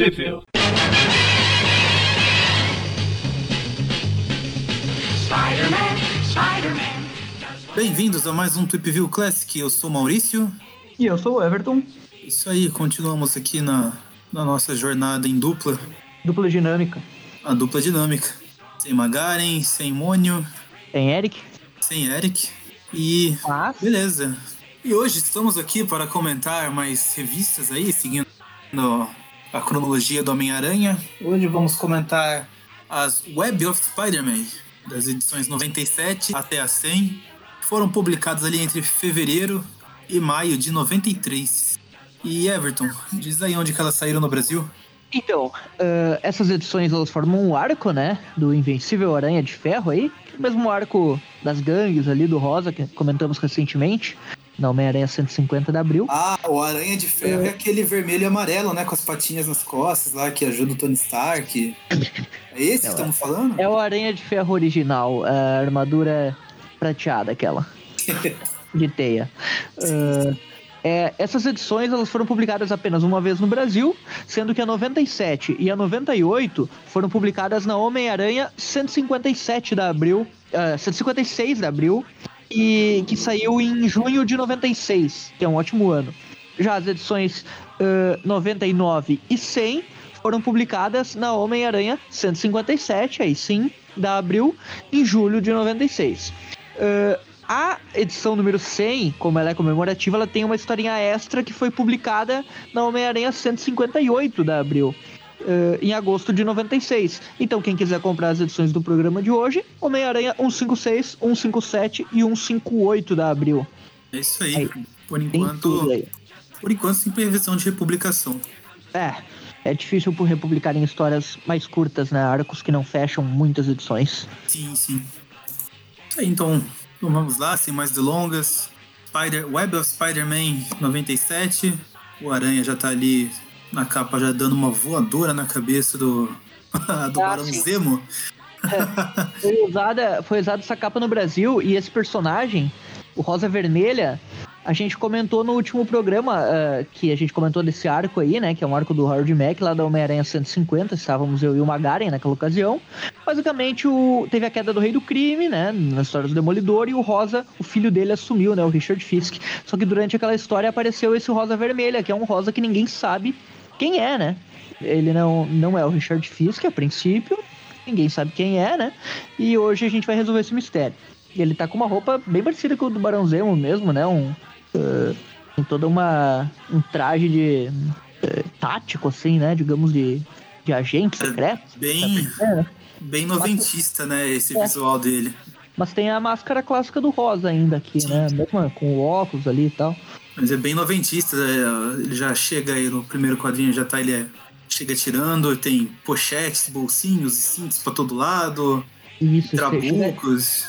Tweepville. Bem-vindos a mais um Tweepview Classic. Eu sou o Maurício. E eu sou o Everton. Isso aí, continuamos aqui na, na nossa jornada em dupla, Dupla dinâmica. a dupla dinâmica. Sem Magaren, sem Mônio, Tem Eric. sem Eric. E Mas, beleza. E hoje estamos aqui para comentar mais revistas aí, seguindo a cronologia do Homem-Aranha. Hoje vamos comentar as Web of Spider-Man, das edições 97 até a 100, que foram publicadas ali entre fevereiro e maio de 93. E Everton, diz aí onde que elas saíram no Brasil? então, ah, essas edições elas formam um arco, né? Do Invencível Aranha de Ferro aí. O mesmo arco das gangues ali do Rosa, que comentamos recentemente. Na Homem-Aranha 150 de Abril. Ah, o Aranha de Ferro é aquele vermelho e amarelo, né? Com as patinhas nas costas lá, que ajuda o Tony Stark. É esse que Não, estamos falando? É o Aranha de Ferro original, a armadura prateada, aquela. de teia. Ah, é, essas edições elas foram publicadas apenas uma vez no Brasil, sendo que a 97 e a 98 foram publicadas na Homem-Aranha 157 de abril, ah, 156 de abril, e que saiu em junho de 96, que é um ótimo ano. Já as edições ah, 99 e 100 foram publicadas na Homem-Aranha 157, aí sim, da abril, em julho de 96. Ah, a edição número 100, como ela é comemorativa, ela tem uma historinha extra que foi publicada na Homem-Aranha 158 da Abril, eh, em agosto de 96. Então, quem quiser comprar as edições do programa de hoje, Homem-Aranha 156, 157 e 158 da Abril. É isso aí. Aí, Por enquanto, aí. por enquanto sem previsão de republicação. É, é difícil por republicarem histórias mais curtas, né? Arcos que não fecham muitas edições. Sim, sim. Isso aí, então, então vamos lá, sem mais delongas. Spider, Web of Spider-Man 97. O Aranha já tá ali na capa, já dando uma voadora na cabeça do, do Ah, Barão sim. Zemo. Foi usada, foi usada essa capa no Brasil e esse personagem, o Rosa Vermelha, a gente comentou no último programa ah, que a gente comentou desse arco aí, né? Que é um arco do Howard Mack lá da Homem-Aranha 150. Estávamos eu e o Magaren naquela ocasião. Basicamente, o, teve a queda do Rei do Crime, né? Na história do Demolidor, e o Rosa, o filho dele, assumiu, né? O Richard Fisk. Só que durante aquela história apareceu esse Rosa Vermelha, que é um Rosa que ninguém sabe quem é, né? Ele não, não é o Richard Fisk a princípio, ninguém sabe quem é, né? E hoje a gente vai resolver esse mistério. E ele tá com uma roupa bem parecida com o do Barão Zemo mesmo, né? Um, eh, tem toda uma um traje de eh, tático assim, né? Digamos de, de agente secreto. Bem, É, né? bem noventista, né? Esse É. visual dele. Mas tem a máscara clássica do Rosa ainda aqui, né? Mesmo com o óculos ali e tal. Mas é bem noventista. é, Ele já chega aí no primeiro quadrinho, já tá ele é, chega tirando, tem pochetes, bolsinhos e cintos pra todo lado, Isso, chega, trabucos.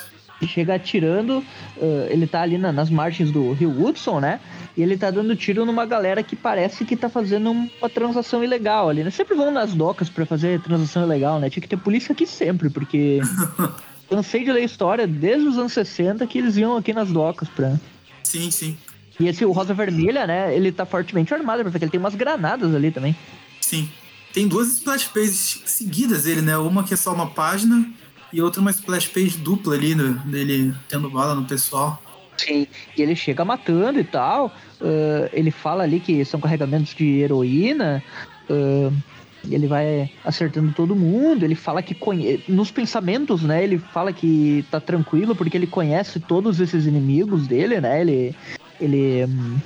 chega atirando, eh, ele tá ali na- nas margens do Rio Hudson, né? E ele tá dando tiro numa galera que parece que tá fazendo uma transação ilegal ali, né? Sempre vão nas docas pra fazer transação ilegal, né? Tinha que ter polícia aqui sempre, porque cansei de ler história desde os anos 60 que eles iam aqui nas docas pra. Sim, sim. E esse o Rosa Vermelha, né? Ele tá fortemente armado, porque ele tem umas granadas ali também. Sim. Tem duas splash pages seguidas dele, né? Uma que é só uma página e outra uma splash page dupla ali, né? dele tendo bala no pessoal. Sim. E ele chega matando e tal. ah, ele fala ali que são carregamentos de heroína. ah, ele vai acertando todo mundo. Ele fala que conhe... nos pensamentos, né? Ele fala que tá tranquilo porque ele conhece todos esses inimigos dele, né? Ele, ele hum,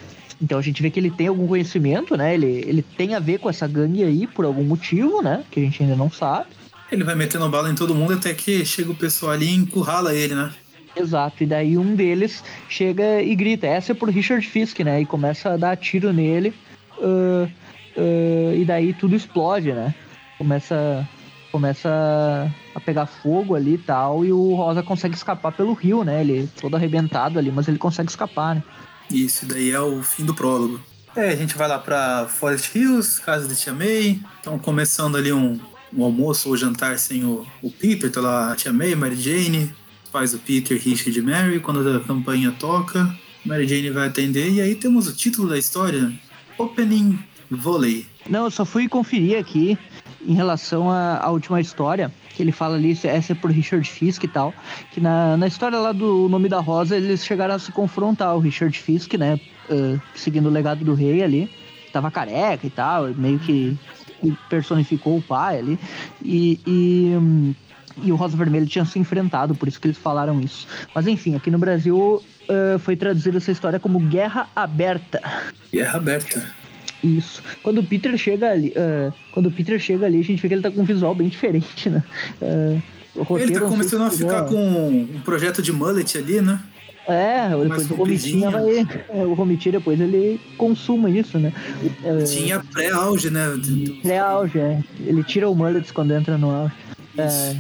então a gente vê que ele tem algum conhecimento, né? Ele, ele tem a ver com essa gangue aí por algum motivo, né? Que a gente ainda não sabe. Ele vai metendo bala em todo mundo até que chega o pessoal ali e encurrala ele, né? Exato, e daí um deles chega e grita, essa é por Richard Fisk, né? E começa a dar tiro nele, ah, ah, e daí tudo explode, né? Começa, começa a pegar fogo ali e tal, e o Rosa consegue escapar pelo rio, né? Ele todo arrebentado ali, mas ele consegue escapar, né? Isso daí é o fim do prólogo. É, a gente vai lá pra Forest Hills, casa de Tia May. Então, começando ali um, um almoço ou jantar sem o, o Peter, tá lá a Tia May, Mary Jane, pais do Peter, Richard e Mary. Quando a campainha toca, Mary Jane vai atender. E aí temos o título da história: Opening vôlei. Não, eu só fui conferir aqui em relação à, última história, que ele fala ali, essa é por Richard Fisk e tal, que na, na história lá do Nome da Rosa, eles chegaram a se confrontar, o Richard Fisk, né, uh, seguindo o legado do rei ali, tava careca e tal, meio que personificou o pai ali, e, e, e o Rosa Vermelho tinha se enfrentado, por isso que eles falaram isso. Mas enfim, aqui no Brasil uh, foi traduzida essa história como Guerra Aberta. Guerra Aberta. Isso. Quando o Peter chega ali, uh, quando o Peter chega ali, a gente vê que ele tá com um visual bem diferente, né? Uh, ele tá começando a ficar com um projeto de mullet ali, né? É, depois o Romitinha vai. É, o Romitinha depois ele consuma isso, né? É, Tinha pré-auge, né? Pré-auge, é. Ele tira o mullet quando entra no auge. É,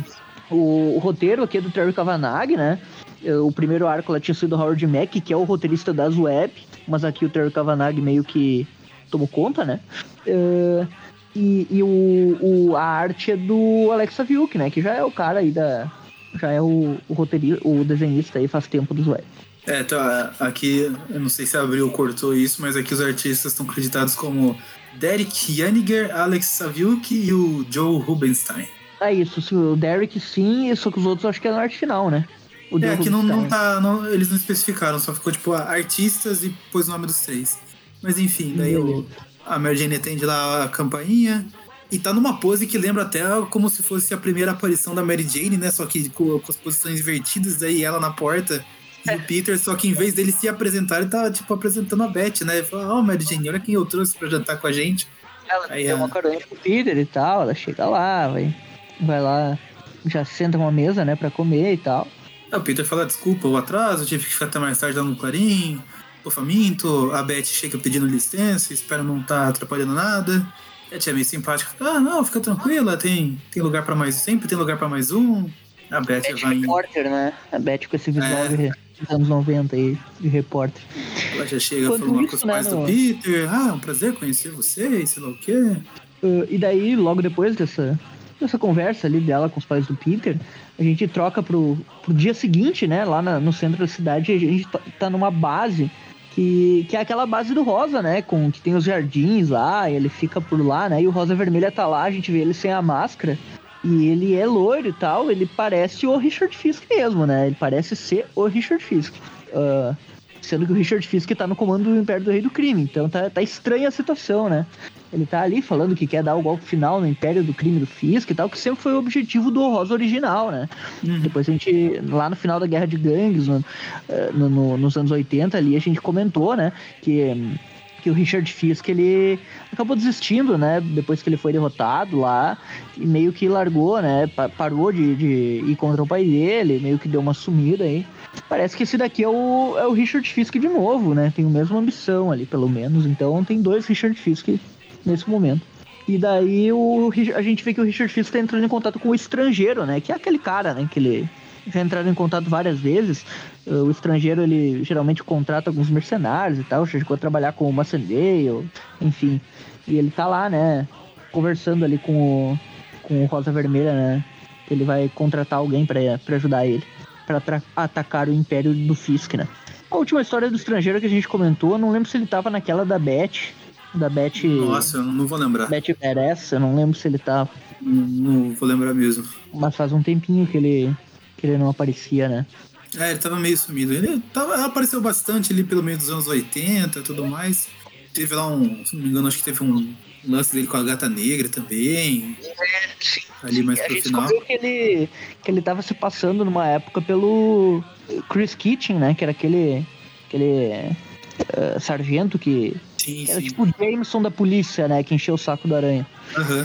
o, o, roteiro aqui é do Terry Kavanagh, né? É, o primeiro arco lá tinha sido o Howard Mack, que é o roteirista das web, mas aqui o Terry Kavanagh meio que tomou conta, né? Uh, e, e o, o, a arte é do Alexa Viuk, né? Que já é o cara aí da. Já é o, o roteirista, o desenhista aí faz tempo dos web. É, tá. Aqui, eu não sei se abriu ou cortou isso, mas aqui os artistas estão acreditados como Derek Yaniger, Alex Saviuk e o Joe Rubenstein. É isso, o Derek sim, só que os outros acho que é na arte final, né? O é, aqui não, não tá. Não, eles não especificaram, só ficou tipo artistas e pôs o nome dos três. Mas enfim, daí o, a Mary Jane atende lá a campainha. E tá numa pose que lembra até como se fosse a primeira aparição da Mary Jane, né? Só que com, com as posições invertidas, daí ela na porta e o Peter, só que em vez dele se apresentar, ele tá, tipo, apresentando a Beth, né? Ele fala, ó, oh, Mary Jane, olha quem eu trouxe pra jantar com a gente. Ela Aí, tem uma carinha com o Peter e tal, ela chega lá, vai, vai lá, já senta uma mesa, né, pra comer e tal. Aí o Peter fala, desculpa o atraso, tive que ficar até mais tarde dando um clarim tô faminto, a Beth chega pedindo licença, espero não estar tá atrapalhando nada. A tia é meio simpática, ah, não, fica tranquila, tem, tem lugar para mais, sempre tem lugar para mais um. A Beth, Beth vai repórter, né? A Beth com esse visual é. dos anos 90 aí, de repórter. Ela já chega Quando falando isso, com os pais né, do. Peter, ah, é um prazer conhecer você, sei lá o quê. Uh, e daí, logo depois dessa, dessa conversa ali dela com os pais do Peter, a gente troca pro, pro dia seguinte, né? Lá na, no centro da cidade, a gente tá, tá numa base que, que é aquela base do Rosa, né? Com que tem os jardins lá, ele fica por lá, né? E o Rosa Vermelha tá lá, a gente vê ele sem a máscara. E ele é loiro e tal, ele parece o Richard Fisk mesmo, né? Ele parece ser o Richard Fisk. Uh, sendo que o Richard Fisk tá no comando do Império do Rei do Crime, então tá, tá estranha a situação, né? Ele tá ali falando que quer dar o golpe final no Império do Crime do Fisk e tal, que sempre foi o objetivo do Rosa original, né? Uhum. Depois a gente, lá no final da Guerra de Gangues, no, eh, no, no, nos anos 80 ali, a gente comentou, né, que que o Richard Fisk ele acabou desistindo, né? Depois que ele foi derrotado lá e meio que largou, né? Parou de, de ir contra o pai dele, meio que deu uma sumida aí. Parece que esse daqui é o, é o Richard Fisk de novo, né? Tem a mesma ambição ali, pelo menos. Então tem dois Richard Fisk nesse momento. E daí o, a gente vê que o Richard Fisk está entrando em contato com o estrangeiro, né? Que é aquele cara, né? Que ele já entraram em contato várias vezes. O estrangeiro, ele geralmente contrata alguns mercenários e tal. Chegou a trabalhar com o Massendale, enfim. E ele tá lá, né? Conversando ali com o, com o Rosa Vermelha, né? Ele vai contratar alguém para ajudar ele. para atacar o Império do Fisk, né? A última história do estrangeiro que a gente comentou, não lembro se ele tava naquela da Beth da Beth. Nossa, eu não vou lembrar. Beth Perez, eu não lembro se ele tá. Não, não, vou lembrar mesmo. Mas faz um tempinho que ele, que ele não aparecia, né? É, ele tava meio sumido. Ele tava, apareceu bastante ali pelo meio dos anos 80 e tudo mais. Teve lá um, se não me engano, acho que teve um lance dele com a gata negra também. É, sim. Ali mais pro final. Que ele, que ele tava se passando numa época pelo Chris Kitchen, né? Que era aquele. aquele uh, sargento que Sim, Era sim. tipo o Jameson da polícia, né? Que encheu o saco do aranha. Uhum.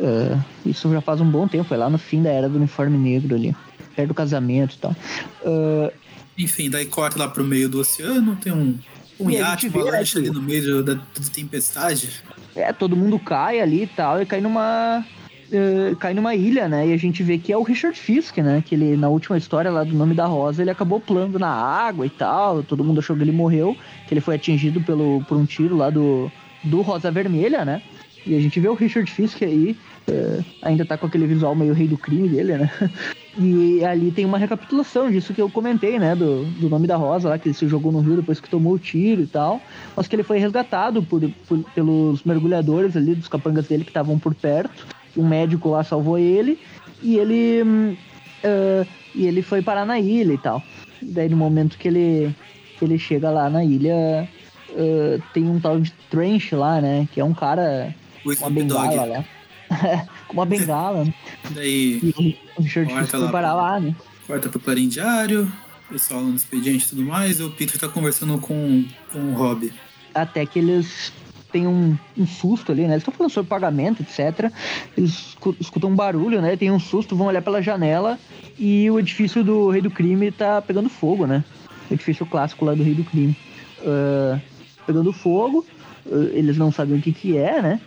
Uh, isso já faz um bom tempo, foi lá no fim da era do uniforme negro ali. Perto do casamento e tal. Uh, Enfim, daí corta lá pro meio do oceano, tem um, um iate, uma lancha ali no meio da, da tempestade. É, todo mundo cai ali e tal, e cai numa uh, cai numa ilha, né? E a gente vê que é o Richard Fisk, né? Que ele, na última história lá do Nome da Rosa, ele acabou plando na água e tal. Todo mundo achou que ele morreu, que ele foi atingido pelo, por um tiro lá do, do Rosa Vermelha, né? E a gente vê o Richard Fisk aí, uh, ainda tá com aquele visual meio rei do crime dele, né? E ali tem uma recapitulação disso que eu comentei, né? Do, do nome da Rosa lá, que ele se jogou no rio depois que tomou o tiro e tal. Mas que ele foi resgatado por, por pelos mergulhadores ali, dos capangas dele que estavam por perto. Um médico lá salvou ele. E ele. Uh, e ele foi parar na ilha e tal. Daí no momento que ele, que ele chega lá na ilha, uh, tem um tal de Trench lá, né? Que é um cara. com uma bengala lá. com uma bengala. Daí. E o foi parar lá, né? Corta pro Clarim Diário, pessoal no expediente e tudo mais, e o Peter tá conversando com, com o Rob. Até que eles têm um, um susto ali, né? Eles estão falando sobre pagamento, etc. Eles escutam um barulho, né? Tem um susto, vão olhar pela janela e o edifício do Rei do Crime tá pegando fogo, né? O edifício clássico lá do Rei do Crime. Uh, pegando fogo, uh, eles não sabem o que que é, né?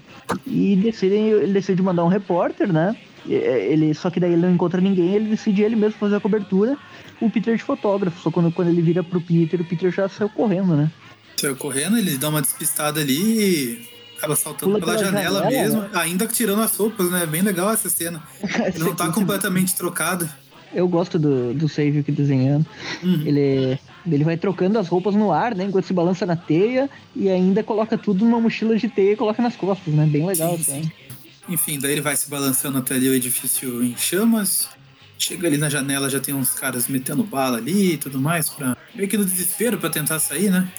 E decidem, ele decide mandar um repórter, né? Ele, só que daí ele não encontra ninguém, ele decide ele mesmo fazer a cobertura. O Peter de fotógrafo, só quando, quando ele vira pro Peter, o Peter já saiu correndo, né? Saiu correndo, ele dá uma despistada ali e acaba saltando pela, pela janela, janela, mesmo, né? ainda tirando as roupas, né? Bem legal essa cena. Ele não tá completamente trocado. Eu gosto do, do Save que desenhando. Uhum. Ele, ele vai trocando as roupas no ar, né? Enquanto se balança na teia e ainda coloca tudo numa mochila de teia e coloca nas costas, né? Bem legal, sim, sim. Enfim, daí ele vai se balançando até ali o edifício em chamas. Chega ali na janela, já tem uns caras metendo bala ali e tudo mais, pra... meio que no desespero para tentar sair, né?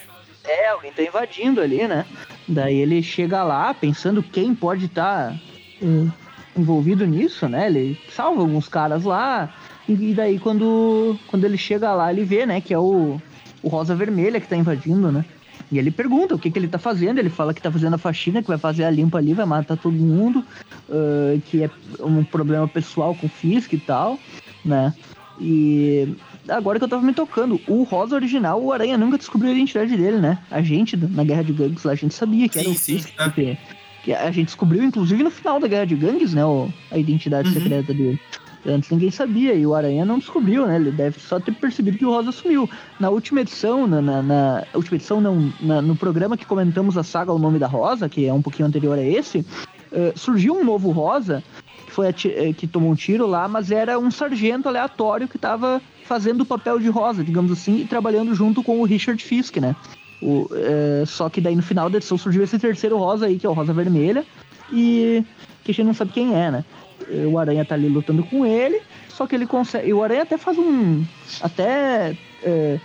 É, alguém tá invadindo ali, né? Daí ele chega lá pensando quem pode estar tá, um, envolvido nisso, né? Ele salva alguns caras lá. E daí quando, quando ele chega lá, ele vê, né, que é o, o Rosa Vermelha que tá invadindo, né? E ele pergunta o que, que ele tá fazendo. Ele fala que tá fazendo a faxina, que vai fazer a limpa ali, vai matar todo mundo, uh, que é um problema pessoal com o Fisk e tal, né? E agora que eu tava me tocando, o Rosa original, o Aranha nunca descobriu a identidade dele, né? A gente, na Guerra de Gangues lá, a gente sabia que era sim, o Fisk. Sim, porque, que a gente descobriu, inclusive, no final da Guerra de Gangues, né? a identidade uhum. secreta dele. Antes ninguém sabia, e o Aranha não descobriu, né? Ele deve só ter percebido que o Rosa sumiu. Na última edição, na, na, na última edição não, na, no programa que comentamos a saga O Nome da Rosa, que é um pouquinho anterior a esse, uh, surgiu um novo Rosa que, foi eh, que tomou um tiro lá, mas era um sargento aleatório que estava fazendo o papel de Rosa, digamos assim, e trabalhando junto com o Richard Fisk, né? O, uh, só que daí no final da edição surgiu esse terceiro Rosa aí, que é o Rosa Vermelha, e que a gente não sabe quem é, né? o Aranha tá ali lutando com ele, só que ele consegue. O Aranha até faz um. Até. É,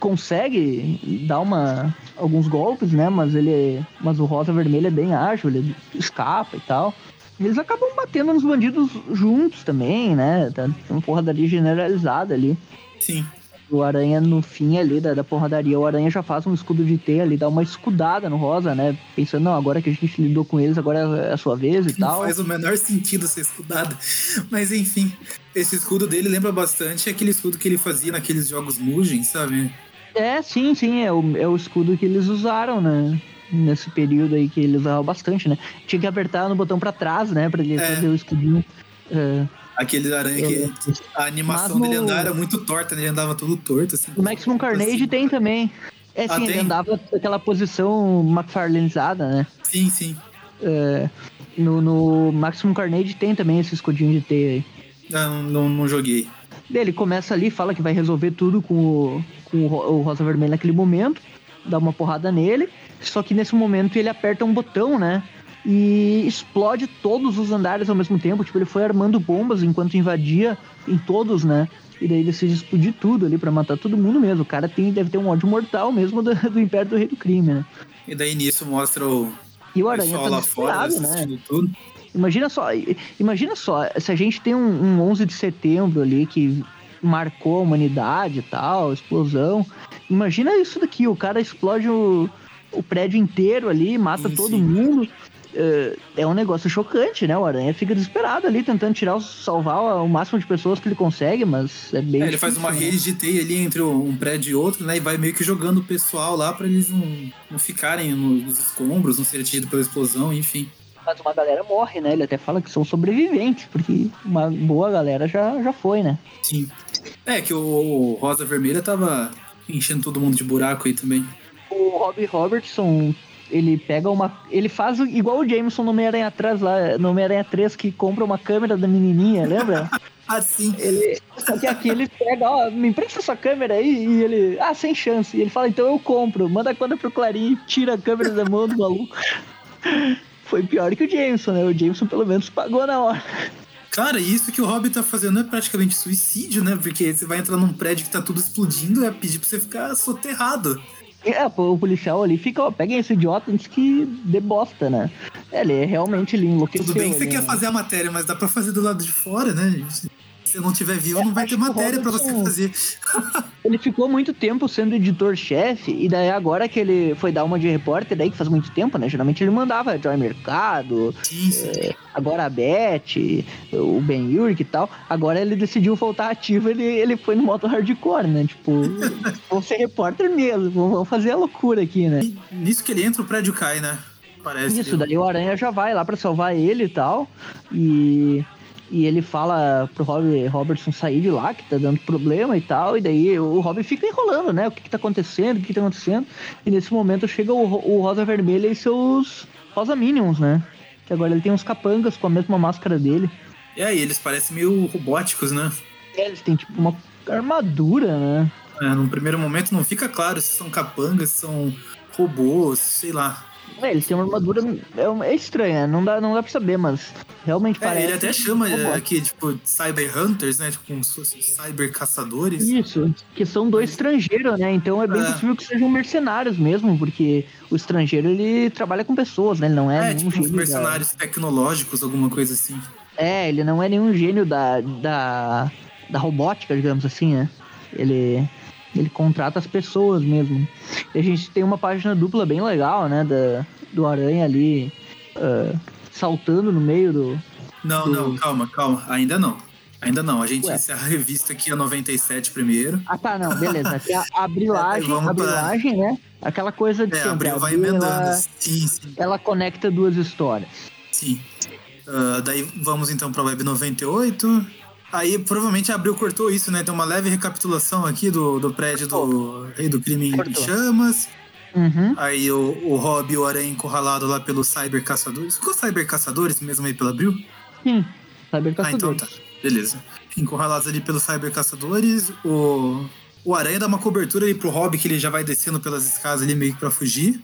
consegue dar uma, alguns golpes, né? Mas ele. Mas o Rosa Vermelho é bem ágil, ele escapa e tal. Eles acabam batendo nos bandidos juntos também, né? Tá uma porradaria generalizada ali. Sim o Aranha no fim ali da, da porradaria, o Aranha já faz um escudo de T ali, dá uma escudada no Rosa, né? Pensando, não, agora que a gente lidou com eles, agora é a sua vez e não tal. Faz o menor sentido ser escudado. Mas enfim, esse escudo dele lembra bastante aquele escudo que ele fazia naqueles jogos Mugen, sabe? É, sim, sim, é o, é o escudo que eles usaram, né? Nesse período aí que eles usavam bastante, né? Tinha que apertar no botão para trás, né? Pra ele é. fazer o escudinho. É. Aquele aranha que a animação no... dele andar era muito torta, né? ele andava todo torto. Assim, o Maximum Carnage assim. tem também. É ah, sim, ah, ele andava naquela posição McFarlaneizada, né? Sim, sim. É, no, no Maximum Carnage tem também esse escudinho de T aí. Não, não, não joguei. Ele começa ali, fala que vai resolver tudo com o, com o Rosa Vermelho naquele momento, dá uma porrada nele, só que nesse momento ele aperta um botão, né? e explode todos os andares ao mesmo tempo. Tipo, ele foi armando bombas enquanto invadia em todos, né? E daí ele decide explodir tudo ali para matar todo mundo mesmo. O cara tem, deve ter um ódio mortal mesmo do, do Império do Rei do Crime, né? E daí nisso mostra o, e o Aranha tá lá fora né? tudo. Imagina só, imagina só, se a gente tem um, um 11 de setembro ali que marcou a humanidade e tal, explosão. Imagina isso daqui, o cara explode o, o prédio inteiro ali, mata sim, todo sim. mundo é um negócio chocante, né? O Aranha fica desesperado ali, tentando tirar, salvar o máximo de pessoas que ele consegue, mas é bem. É, ele faz uma né? rede de teia ali entre um prédio e outro, né? E vai meio que jogando o pessoal lá para eles não, não ficarem nos escombros, não serem atingidos pela explosão, enfim. Mas uma galera morre, né? Ele até fala que são sobreviventes, porque uma boa galera já, já foi, né? Sim. É, que o Rosa Vermelha tava enchendo todo mundo de buraco aí também. O Robbie Robertson ele pega uma. Ele faz igual o Jameson no Homem-Aranha atrás lá, no Homem-Aranha 3, que compra uma câmera da menininha, lembra? Assim. Ele, só que aqui ele pega, ó, me empresta essa câmera aí, e ele, ah, sem chance. E ele fala, então eu compro, manda a conta pro Clarim e tira a câmera da mão do maluco. Foi pior que o Jameson, né? O Jameson pelo menos pagou na hora. Cara, isso que o Hobbit tá fazendo é praticamente suicídio, né? Porque você vai entrar num prédio que tá tudo explodindo e é pedir pra você ficar soterrado. É, o policial ali fica, ó, peguem esse idiota antes que dê bosta, né? Ele é realmente ele enlouqueceu. Tudo bem que você quer né? fazer a matéria, mas dá pra fazer do lado de fora, né? gente? Se não tiver vivo, É, não vai ter matéria pra você fazer. Ele ficou muito tempo sendo editor-chefe, e daí agora que ele foi dar uma de repórter, daí que faz muito tempo, né? Geralmente ele mandava Joy Mercado, sim. agora a Beth, o Ben Urich e tal. Agora ele decidiu voltar ativo, ele, ele foi no modo hardcore, né? Tipo, vou ser repórter mesmo, vamos fazer a loucura aqui, né? E nisso que ele entra, o prédio cai, né? Parece. Isso, daí o Aranha já vai lá pra salvar ele e tal. E, e ele fala pro Rob, Robertson sair de lá, que tá dando problema e tal. E daí o Robin fica enrolando, né? O que, que tá acontecendo, o que, que tá acontecendo. E nesse momento chega o, o Rosa Vermelha e seus Rosa Minions, né? Que agora ele tem uns capangas com a mesma máscara dele. É, e eles parecem meio robóticos, né? É, eles têm tipo uma armadura, né? É, num primeiro momento não fica claro se são capangas, se são robôs, sei lá. É, eles têm uma armadura. É, é estranha, não dá, não dá pra saber, mas realmente É, parece. ele até chama é, aqui, tipo, Cyber Hunters, né? Tipo, como se fossem Cyber Caçadores. Isso, que são dois estrangeiros, né? Então é bem É. possível que sejam mercenários mesmo, porque o estrangeiro ele trabalha com pessoas, né? Ele não é, É, tipo, gênio. mercenários tecnológicos, alguma coisa assim. É, ele não é nenhum gênio da, da, da robótica, digamos assim, né? Ele, ele contrata as pessoas mesmo. E a gente tem uma página dupla bem legal, né? Da, do Aranha ali ah, saltando no meio do. Não, Do- não, calma, calma. Ainda não. Ainda não. A gente Ué. encerra a revista aqui a 97 primeiro. Ah tá, não, beleza. Aqui a, a brilagem, Vamos a pra- né? Aquela coisa de É, sempre. abriu, vai Abril, emendando. ela- Sim, sim, ela conecta duas histórias. sim. Ah, daí vamos então pra Web 98. Aí provavelmente abriu cortou isso, né? Tem uma leve recapitulação aqui do, do prédio do Rei do Crime em Cortou. Chamas. Uhum. Aí o, o Rob e o Aranha encurralado lá pelos Cyber Caçadores. Ficou Cyber Caçadores mesmo aí pela Abril? Sim, Cyber Ah, então Caçadores. tá. Beleza. Encurralados ali pelos Cyber Caçadores, o, o Aranha dá uma cobertura ali pro Rob, que ele já vai descendo pelas escadas ali meio que pra fugir.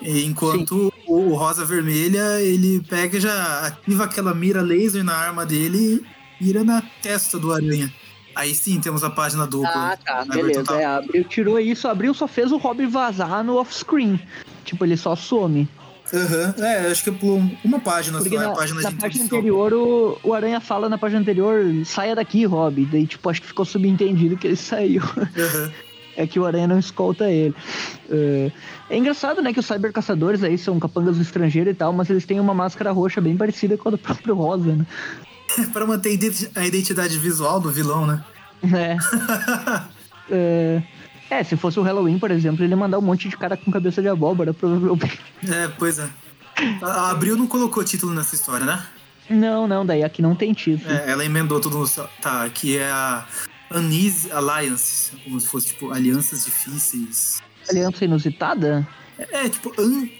E enquanto o, o Rosa Vermelha, ele pega e já ativa aquela mira laser na arma dele mira na testa do Aranha. Aí sim, temos a página dupla. Ah, tá, beleza. É, Abril tirou isso, Abril só fez o Robin vazar no off-screen. Tipo, ele só some. Aham. É, acho que pulou uma página Porque só, é na, a página na de anterior, o, o Aranha fala na página anterior, saia daqui, Rob. Daí, tipo, acho que ficou subentendido que ele saiu. Aham. é que o Aranha não escolta ele. É, é engraçado, né, que os Cyber Caçadores aí são capangas do estrangeiro e tal, mas eles têm uma máscara roxa bem parecida com a do próprio Rosa, né? Pra manter a identi- a identidade visual do vilão, né? É. é. É, se fosse o Halloween, por exemplo, ele ia mandar um monte de cara com cabeça de abóbora, provavelmente. É, pois é. A a Abril não colocou título nessa história, né? Não, não, daí aqui não tem título. É, ela emendou tudo no. Tá, aqui é a Uneasy Alliance, como se fosse, tipo, alianças difíceis. Aliança inusitada? É, tipo,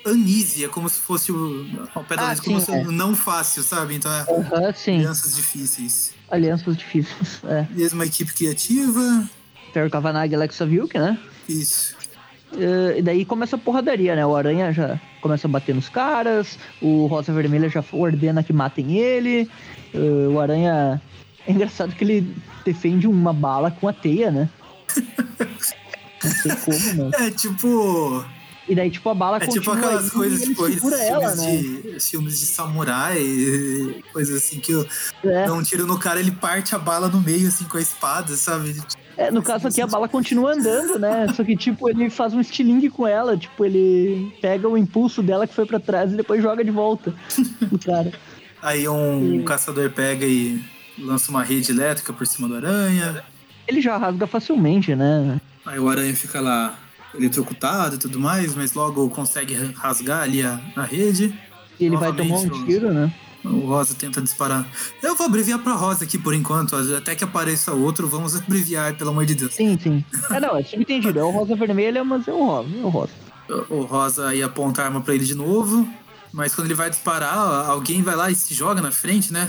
uneasy, é como se fosse o. Ao pé da Ah, como se é. não fácil, sabe? Então é Aham, sim. alianças difíceis. Alianças difíceis. É. Mesma equipe criativa. Terry Kavanagh e Alexa Vilk, né? Isso. É, e daí começa a porradaria, né? O Aranha já começa a bater nos caras, o Rosa Vermelha já ordena que matem ele, é, o Aranha. É engraçado que ele defende uma bala com a teia, né? Não sei como, né? É tipo. E daí, tipo, a bala É continua tipo aquelas coisas, tipo, segura ela, filmes, né? de, filmes de samurai, coisas assim, que o- É. dá um tiro no cara, ele parte a bala no meio, assim, com a espada, sabe? É, no caso aqui a bala continua andando, né? Só que, tipo, ele faz um estilingue com ela. Tipo, ele pega o impulso dela que foi pra trás e depois joga de volta no cara. Aí um E- caçador pega e lança uma rede elétrica por cima do aranha. Ele já rasga facilmente, né? Aí o aranha fica lá eletrocutado e tudo mais, mas logo consegue rasgar ali a, a rede. E ele vai tomar Novamente, um tiro, né? O Rosa tenta disparar. Eu vou abreviar pra Rosa aqui por enquanto, até que apareça outro, vamos abreviar, pelo amor de Deus. Sim, sim. É, não, é subentendido. É o rosa vermelha, mas é o rosa. É o rosa. O Rosa aí aponta a arma pra ele de novo, mas quando ele vai disparar, alguém vai lá e se joga na frente, né?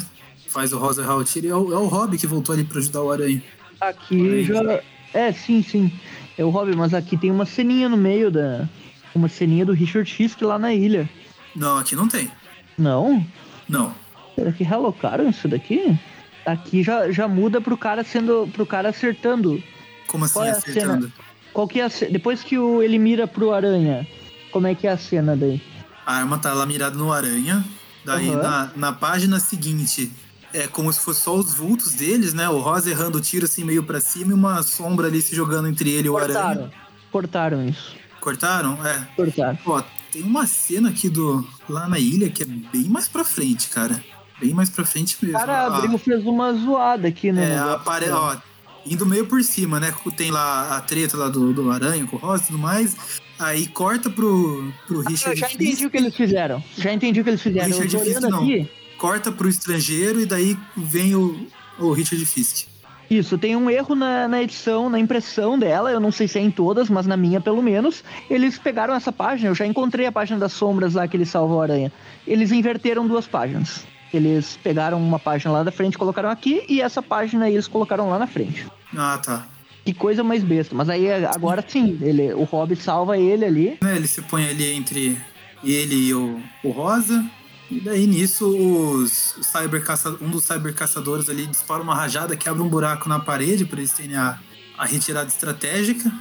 faz o Rosa errar o tiro. E é o, é o Rob que voltou ali pra ajudar o Aranha. Aqui já. É, sim, sim. É o Rob, mas aqui tem uma ceninha no meio da. Uma ceninha do Richard Fisk lá na ilha. Não, aqui não tem. Não? Não. Será que relocaram isso daqui? Aqui já, já muda pro cara sendo. pro cara acertando. Como assim Qual é a acertando? cena? Qual que é a ce- Depois que o, ele mira pro aranha, como é que é a cena daí? A arma tá lá mirada no aranha. Daí Aham. na, na página seguinte é como se fosse só os vultos deles, né? O Rosa errando o tiro assim meio pra cima e uma sombra ali se jogando entre ele e o aranha. Cortaram. Isso. Cortaram? É. Cortaram. Ó, tem uma cena aqui do lá na ilha que é bem mais pra frente, cara. Bem mais pra frente mesmo. O cara Ah, abriu, fez uma zoada aqui, né? É, apare... ó, indo meio por cima, né? Tem lá a treta lá do, do Aranha com o Rosa e tudo mais. Aí corta pro, pro Eu Richard já Fisk, entendi o que eles fizeram. Já entendi o que eles fizeram. Eu Richard tô olhando Fisk, não. Corta pro estrangeiro e daí vem o, o Richard Fisk. Isso, tem um erro na, na edição, na impressão dela, eu não sei se é em todas, mas na minha pelo menos. Eles pegaram essa página, eu já encontrei a página das sombras lá que eles salvam o aranha. Eles inverteram duas páginas. Eles pegaram uma página lá da frente, colocaram aqui, e essa página aí eles colocaram lá na frente. Ah, tá. Que coisa mais besta. Mas aí agora sim, ele, o Hobbit salva ele ali. Né, Ele se põe ali entre ele e o, o Rosa. E daí nisso os, os cyber caça, um dos cyber caçadores ali dispara uma rajada que abre um buraco na parede para eles terem a, a retirada estratégica.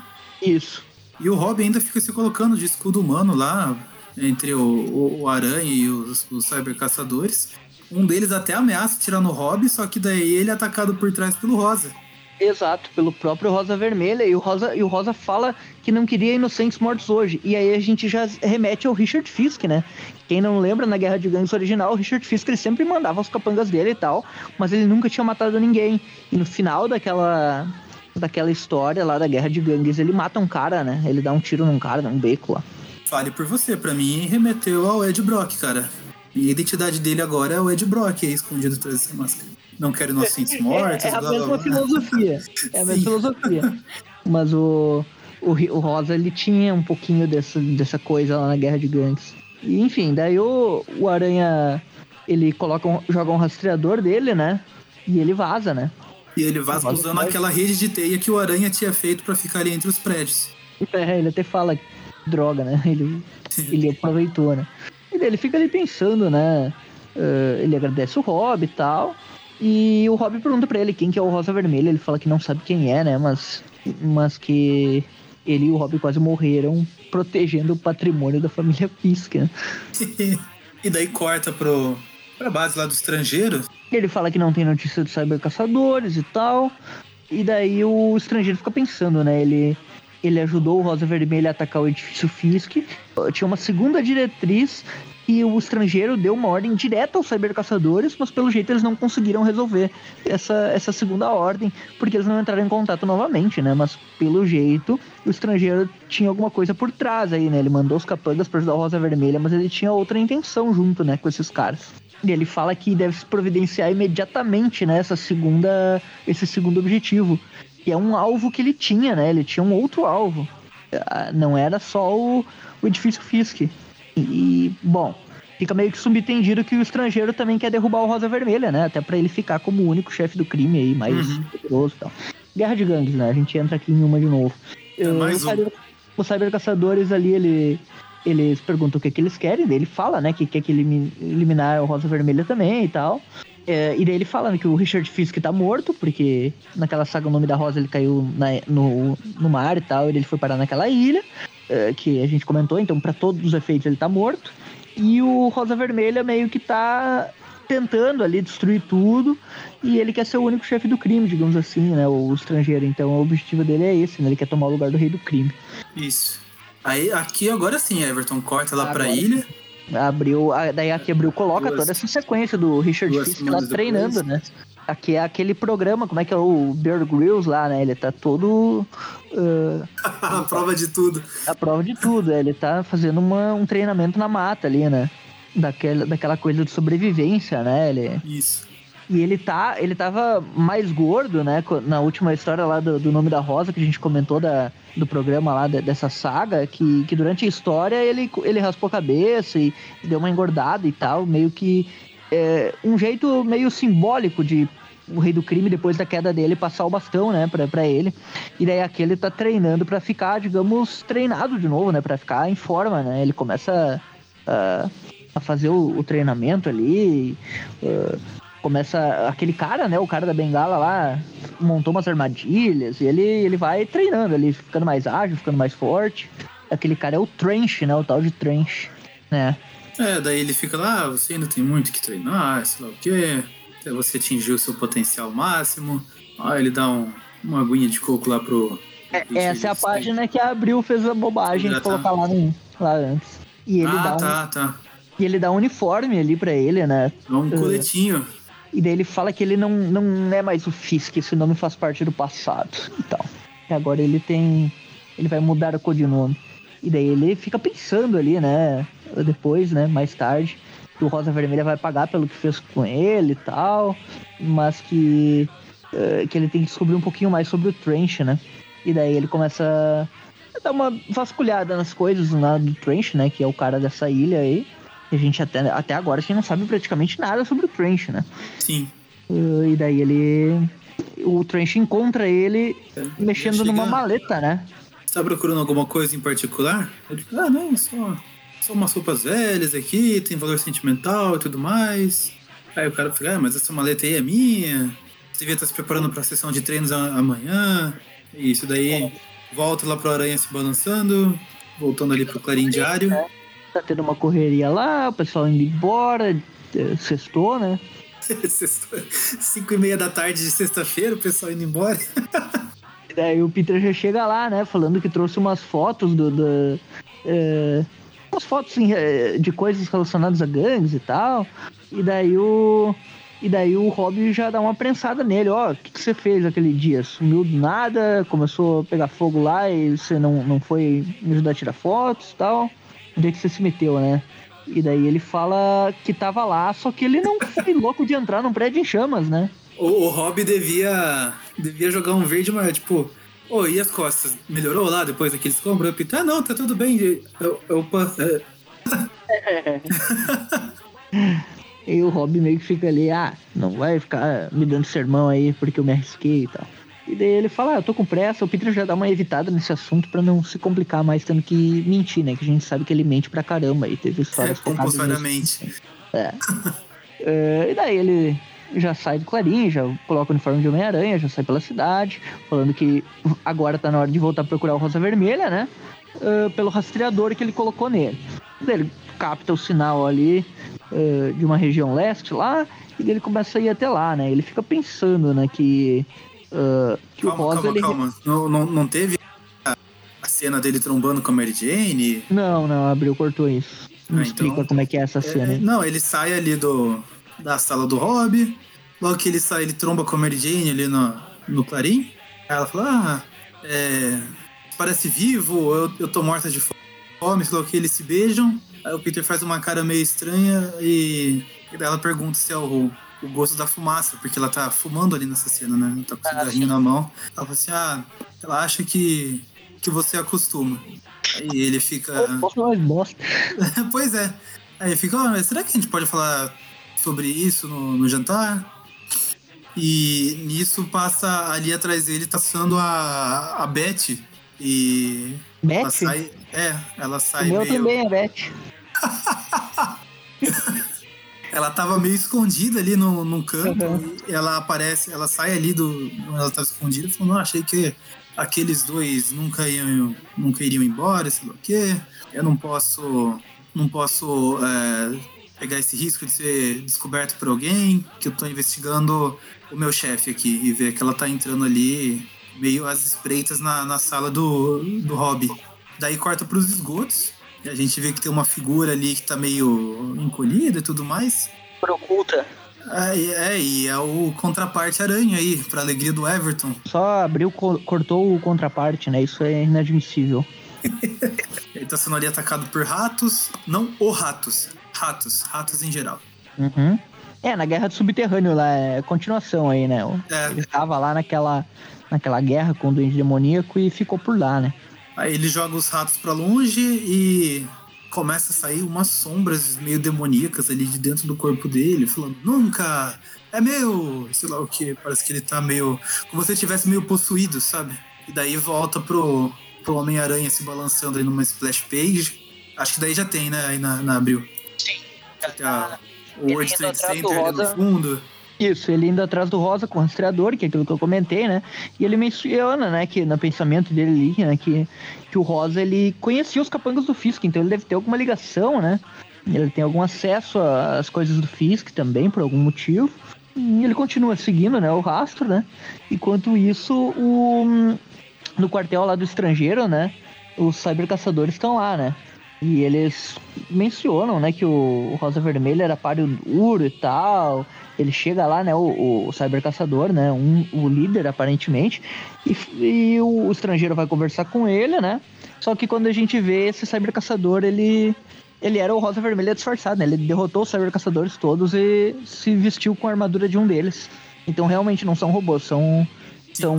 Isso. E o Robin ainda fica se colocando de escudo humano lá entre o, o, o Aranha e os, os cyber caçadores. Um deles até ameaça tirar no Robin, só que daí ele é atacado por trás pelo Rosa. Exato, pelo próprio Rosa Vermelha. E o Rosa, e o Rosa fala que não queria inocentes mortos hoje. E aí a gente já remete ao Richard Fisk, né? Quem não lembra, na Guerra de Gangues original, o Richard Fisk ele sempre mandava os capangas dele e tal, mas ele nunca tinha matado ninguém. E no final daquela daquela história lá da Guerra de Gangues, ele mata um cara, né? Ele dá um tiro num cara, num beco lá. Fale por você, pra mim remeteu ao Ed Brock, cara. E a identidade dele agora é o Ed Brock, aí escondido atrás dessa máscara. Não quero inocentes mortos, É, é a blá, blá, mesma blá. filosofia. É a mesma filosofia. Mas o, o, o Rosa, ele tinha um pouquinho dessa, dessa coisa lá na Guerra de Gangues. E, enfim, daí o, o Aranha, ele coloca um, joga um rastreador dele, né? E ele vaza, né? E ele vaza usando aquela rede de teia que o Aranha tinha feito pra ficar ali entre os prédios. É, ele até fala droga, né? Ele, ele aproveitou, né? E daí ele fica ali pensando, né? eh, ele agradece o Rob e tal. E o Rob pergunta pra ele quem que é o Rosa Vermelha. Ele fala que não sabe quem é, né? Mas, mas que ele e o Rob quase morreram protegendo o patrimônio da família Fisk, né? e daí corta pro, pra base lá do estrangeiro. Ele fala que não tem notícia dos cybercaçadores e tal. E daí o estrangeiro fica pensando, né? Ele, ele ajudou o Rosa Vermelha a atacar o edifício Fisk. Tinha uma segunda diretriz e o estrangeiro deu uma ordem direta aos cybercaçadores, mas pelo jeito eles não conseguiram resolver essa, essa segunda ordem, porque eles não entraram em contato novamente, né? Mas pelo jeito o estrangeiro tinha alguma coisa por trás aí, né? Ele mandou os capangas para ajudar o Rosa Vermelha, mas ele tinha outra intenção junto, né? Com esses caras. E ele fala que deve se providenciar imediatamente, né? Essa segunda, esse segundo objetivo, que é um alvo que ele tinha, né? Ele tinha um outro alvo. Ah, Não era só o, o edifício Fisk. E, bom, fica meio que subentendido que o estrangeiro também quer derrubar o Rosa Vermelha, né? Até pra ele ficar como o único chefe do crime aí, mais Uhum. poderoso e tal. Guerra de gangues, né? A gente entra aqui em uma de novo. É, Eh, mais um. cyber- Os cybercaçadores ali, ele, eles perguntam o que, que eles querem, daí ele fala, né, que quer que elimi- eliminar o Rosa Vermelha também e tal. É, e daí ele fala né, que o Richard Fisk tá morto, porque naquela saga o nome da Rosa ele caiu na- no, no mar e tal, e ele foi parar naquela ilha, é, que a gente comentou, então pra todos os efeitos ele tá morto. E o Rosa Vermelha meio que tá tentando ali destruir tudo, e ele quer ser o único chefe do crime, digamos assim, né, o estrangeiro. Então o objetivo dele é esse, né, ele quer tomar o lugar do rei do crime. Isso. Aí aqui agora sim, Everton corta lá pra Agora ilha. Abriu, a- daí aqui abriu, coloca Duas- toda essa sequência do Richard Fisk lá treinando, né? Aqui é aquele programa, como é que é o Bear Grylls lá, né? Ele tá todo ah, a prova de tudo. à prova de tudo, né? ele tá fazendo uma- um treinamento na mata ali, né? Daquela, daquela coisa de sobrevivência, né? Ele, Isso. e ele tá, ele tava mais gordo, né? Na última história lá do, do Nome da Rosa, que a gente comentou da, do programa lá, de- dessa saga, que, que durante a história ele, ele raspou a cabeça e deu uma engordada e tal, meio que é um jeito meio simbólico de o rei do crime, depois da queda dele, passar o bastão, né, pra, pra ele. E daí aquele tá treinando para ficar, digamos, treinado de novo, né, para ficar em forma, né. Ele começa uh, a fazer o, o, treinamento ali, uh, começa aquele cara, né, o cara da bengala lá, montou umas armadilhas e ele, ele vai treinando ali, ficando mais ágil, ficando mais forte. Aquele cara é o Trench, né, o tal de Trench, né. É, daí ele fica lá, ah, você ainda tem muito que treinar, sei lá o quê, até você atingir o seu potencial máximo. Ah, ele dá um, uma aguinha de coco lá pro. É, essa é a página que abriu, fez a bobagem de colocar lá, no, lá antes. E ele ah, dá tá, um, tá. E ele dá um uniforme ali pra ele, né? Dá um coletinho. E daí ele fala que ele não, não é mais o Fisk, esse nome faz parte do passado e tal. E agora ele tem. Ele vai mudar o codinome. E daí ele fica pensando ali, né? Depois, né? Mais tarde, que o Rosa Vermelha vai pagar pelo que fez com ele e tal. Mas que. Uh, que ele tem que descobrir um pouquinho mais sobre o Trench, né? E daí ele começa a dar uma vasculhada nas coisas lá do Trench, né? Que é o cara dessa ilha aí. E a gente até, até agora a gente não sabe praticamente nada sobre o Trench, né? Sim. Uh, e daí ele. O Trench encontra ele é, mexendo numa maleta, né? Você tá procurando alguma coisa em particular? Digo, ah, não, só, só umas roupas velhas aqui, tem valor sentimental e tudo mais. Aí o cara fica, ah, mas essa maleta aí é minha. Você devia estar se preparando para a sessão de treinos amanhã. E isso daí volta lá pro Aranha se balançando, voltando ali pro Clarim Diário. Tá tendo uma correria lá, o pessoal indo embora, é, sextou, né? sextou. Cinco e meia da tarde de sexta-feira, o pessoal indo embora. Daí o Peter já chega lá, né? Falando que trouxe umas fotos do. do é, umas fotos assim, é, de coisas relacionadas a gangues e tal. E daí o. E daí o Rob já dá uma prensada nele, ó, oh, o que, que, você fez aquele dia? Sumiu do nada, começou a pegar fogo lá e você não, não foi me ajudar a tirar fotos e tal. Onde é que você se meteu, né? E daí ele fala que tava lá, só que ele não foi louco de entrar num prédio em chamas, né? O, o Rob devia, devia jogar um verde, mas tipo, Ô, oh, e as costas? Melhorou lá depois daqueles escombros? Eu ah, não, tá tudo bem. Eu, eu, é. e o Rob meio que fica ali, ah, não vai ficar me dando sermão aí porque eu me arrisquei e tal. E daí ele fala, ah, eu tô com pressa, o Peter já dá uma evitada nesse assunto para não se complicar mais tendo que mentir, né? Que a gente sabe que ele mente pra caramba e teve histórias é, compulsoriamente. É. uh, e daí ele já sai do Clarim, já coloca o uniforme de Homem-Aranha, já sai pela cidade, falando que agora tá na hora de voltar a procurar o Rosa Vermelha, né? Uh, pelo rastreador que ele colocou nele. Ele capta o sinal ali uh, de uma região leste lá, e ele começa a ir até lá, né? Ele fica pensando, né, que, uh, que calma, o Rosa... Calma, ele... calma, não, não, não teve a cena dele trombando com a Mary Jane? Não, não, abriu, cortou isso. Não ah, explica então, como é que é essa cena. É, não, ele sai ali do, da sala do Rob. Logo que ele sai, ele tromba com a Mary Jane ali no, no Clarim. Aí ela fala: Ah, é, parece vivo, eu, eu tô morta de fome. Logo que eles se beijam. Aí o Peter faz uma cara meio estranha e, e ela pergunta se é o, o gosto da fumaça, porque ela tá fumando ali nessa cena, né? Ela tá com o ah, cigarrinho na mão. Ela fala assim: Ah, ela acha que, que você acostuma. Aí ele fica. pois é. Aí ele fica, oh, mas será que a gente pode falar sobre isso no, no jantar. E nisso passa ali atrás dele, passando a, a Beth. E. Beth? Ela sai, é, ela sai. O meu meio... também é Beth. ela tava meio escondida ali no, num canto. Uhum. ela aparece, ela sai ali do. Ela tava escondida falou, não, achei que aqueles dois nunca iam, nunca iriam embora, sei lá o quê. Eu não posso. Não posso. É, pegar esse risco de ser descoberto por alguém, que eu tô investigando o meu chefe aqui e ver que ela tá entrando ali meio às espreitas na, na sala do, do hobby. Daí corta pros esgotos e a gente vê que tem uma figura ali que tá meio encolhida e tudo mais. Oculta. É, é, e é o contraparte aranha aí, pra alegria do Everton. Só abriu, cortou o contraparte, né? Isso é inadmissível. Ele tá sendo ali atacado por ratos, não o ratos, ratos, ratos em geral. Uhum. É, na guerra do subterrâneo lá, é continuação aí, né? É. Ele estava lá naquela, naquela guerra com o doente demoníaco e ficou por lá, né? Aí ele joga os ratos para longe e começa a sair umas sombras meio demoníacas ali de dentro do corpo dele, falando, nunca! É meu! Sei lá o que, parece que ele tá meio. como se ele estivesse meio possuído, sabe? E daí volta pro, pro Homem-Aranha se balançando aí numa splash page. Acho que daí já tem, né, aí na, na Abril. A, o Ele World ainda Trade atrás do Center ali no Rosa. fundo. Isso, ele indo atrás do Rosa com o rastreador, que é aquilo que eu comentei, né? E ele menciona, né, que no pensamento dele ali, né, que, que o Rosa ele conhecia os capangas do Fisk, então ele deve ter alguma ligação, né? Ele tem algum acesso às coisas do Fisk também, por algum motivo. E ele continua seguindo, né, o rastro, né? Enquanto isso, o, no quartel lá do estrangeiro, né? Os cybercaçadores estão lá, né? E eles mencionam, né, que o Rosa Vermelha era páreo duro e tal. Ele chega lá, né, o, o cybercaçador, né, um, o líder aparentemente, e, e o, o estrangeiro vai conversar com ele, né? Só que quando a gente vê esse cybercaçador, ele ele era o Rosa Vermelha disfarçado, né? Ele derrotou os cybercaçadores todos e se vestiu com a armadura de um deles. Então realmente não são robôs, são são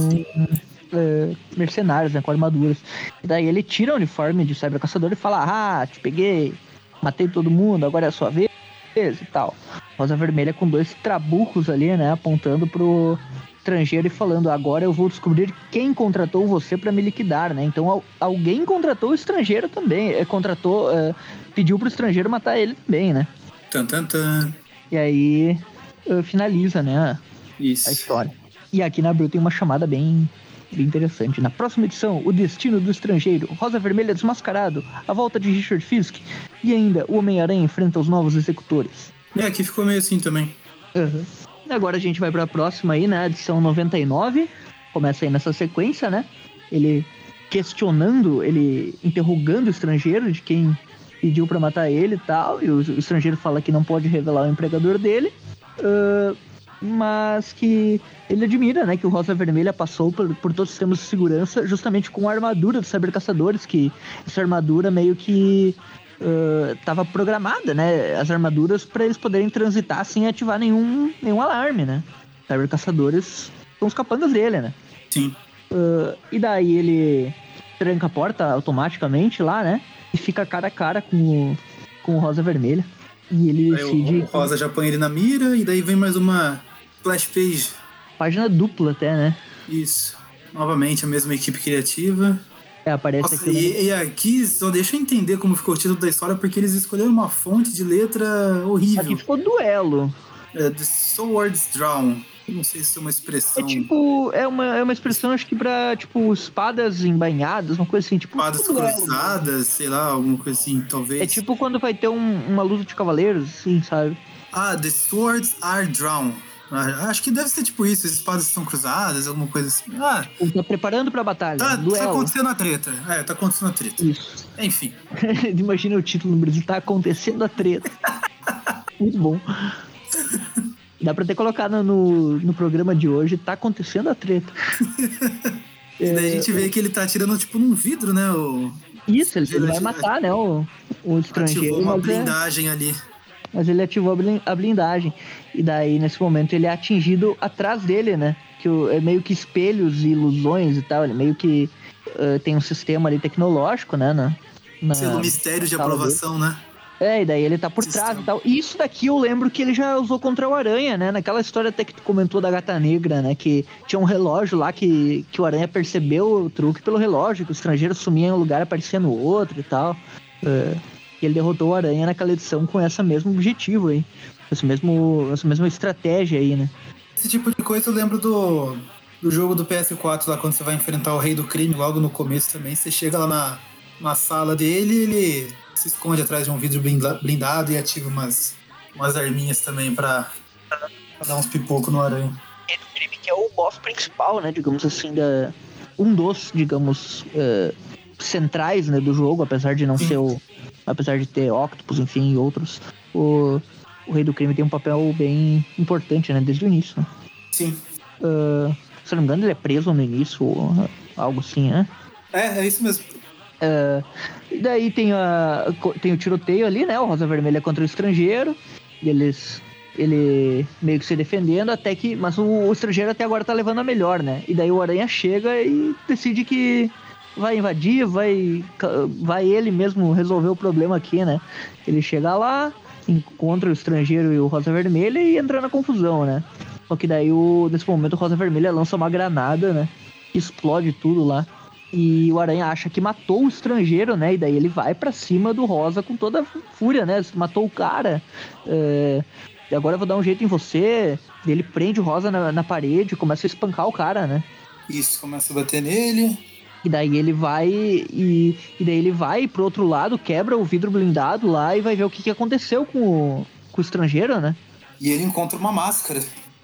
é, mercenários, né, com armaduras. E daí ele tira o uniforme de cybercaçador e fala: "Ah, te peguei, matei todo mundo, agora é a sua vez" e tal. Rosa Vermelha com dois trabucos ali, né, apontando pro estrangeiro e falando: "Agora eu vou descobrir quem contratou você para me liquidar", né? Então al- alguém contratou o estrangeiro também, é, contratou, é, pediu pro estrangeiro matar ele também, né? Tan, tan, tan. E aí finaliza, né, a Isso. história. E aqui na Abril tem uma chamada bem, bem interessante. Na próxima edição, O Destino do Estrangeiro, Rosa Vermelha Desmascarado, A Volta de Richard Fisk e ainda o Homem-Aranha enfrenta os novos executores. É, aqui ficou meio assim também. Uhum. Agora a gente vai pra próxima aí, né? Edição 99. Começa aí nessa sequência, né? Ele questionando, ele interrogando o estrangeiro de quem pediu pra matar ele e tal. E o, estrangeiro fala que não pode revelar o empregador dele. ah, mas que ele admira, né? Que o Rosa Vermelha passou por, por todos os sistemas de segurança justamente com a armadura dos cybercaçadores. Que essa armadura meio que estava programada, né? As armaduras para eles poderem transitar sem ativar nenhum, nenhum alarme, né? Cybercaçadores são os capangas dele, né? Sim. Ah, e daí ele tranca a porta automaticamente lá, né? E fica cara a cara com o, com o Rosa Vermelha. E ele decide. o Rosa já põe ele na mira e daí vem mais uma splash page. Página dupla até, né? Isso. Novamente a mesma equipe criativa. É, aparece Nossa, aqui. no- e, e aqui só deixa eu entender como ficou o título da história, porque eles escolheram uma fonte de letra horrível. Aqui ficou duelo. É, The Swords Drawn. Eu não sei se é uma expressão. É tipo, é uma, é uma expressão, acho que pra, tipo, espadas embainhadas, uma coisa assim, tipo. Espadas tipo cruzadas, sei lá, alguma coisa assim, talvez. É tipo quando vai ter um- uma luta de cavaleiros, assim, sabe? Ah, The Swords Are Drawn. Ah, Acho que deve ser tipo isso, as espadas estão cruzadas, alguma coisa assim. Ah, Ele tá preparando pra batalha. tá, tá duelo. acontecendo a treta. É, tá acontecendo a treta. Isso. Enfim. Imagina o título no Brasil, tá acontecendo a treta. Muito bom. Dá pra ter colocado no, no programa de hoje, tá acontecendo a treta. E daí a É, gente vê que ele tá atirando tipo num vidro, né? O... Isso, ele, ele vai matar, né, o, o estrangeiro. Ativou uma mas, é- blindagem ali. Mas ele ativou a blin- a blindagem. E daí, nesse momento, ele é atingido atrás dele, né? Que o- é meio que espelhos e ilusões e tal. Ele meio que eh, tem um sistema ali tecnológico, né? Na, na- Selo mistério de sala dele. aprovação, né? É, e daí ele tá por Sistema. trás e tal. E isso daqui eu lembro que ele já usou contra o Aranha, né? Naquela história até que tu comentou da gata negra, né? Que tinha um relógio lá que, que o Aranha percebeu o truque pelo relógio, que o estrangeiro sumia em um lugar e aparecia no outro e tal. É, e ele derrotou o Aranha naquela edição com esse mesmo objetivo aí. Esse mesmo, essa mesma estratégia aí, né? Esse tipo de coisa eu lembro do, do jogo do PS4 lá, quando você vai enfrentar o rei do crime logo no começo também. Você chega lá na, na sala dele ele se esconde atrás de um vidro blinda- blindado e ativa umas, umas arminhas também pra, pra dar uns pipocos no aranha. Rei do crime que é o boss principal, né? Digamos assim, da um dos, digamos, eh, centrais né, do jogo, apesar de não Sim. ser o. Apesar de ter Octopus, enfim, e outros. O, o Rei do Crime tem um papel bem importante, né? Desde o início. né? Sim. Ah, se não me engano, ele é preso no início, ou algo assim, né? É, é isso mesmo. E daí tem, a, tem o tiroteio ali, né? O Rosa Vermelha contra o estrangeiro. E eles. Ele meio que se defendendo, até que. Mas o, o estrangeiro até agora tá levando a melhor, né? E daí o Aranha chega e decide que. Vai invadir, vai, vai ele mesmo resolver o problema aqui, né? Ele chega lá, encontra o estrangeiro e o Rosa Vermelha e entra na confusão, né? Só que daí, o, nesse momento, o Rosa Vermelha lança uma granada, né? Explode tudo lá. E o Aranha acha que matou o estrangeiro, né? E daí ele vai para cima do Rosa com toda a fúria, né? Matou o cara. É... E agora eu vou dar um jeito em você. Ele prende o Rosa na, na parede, começa a espancar o cara, né? Isso, começa a bater nele. E daí ele vai e, e daí ele vai pro outro lado, quebra o vidro blindado lá e vai ver o que, que aconteceu com o, com o estrangeiro, né? E ele encontra uma máscara.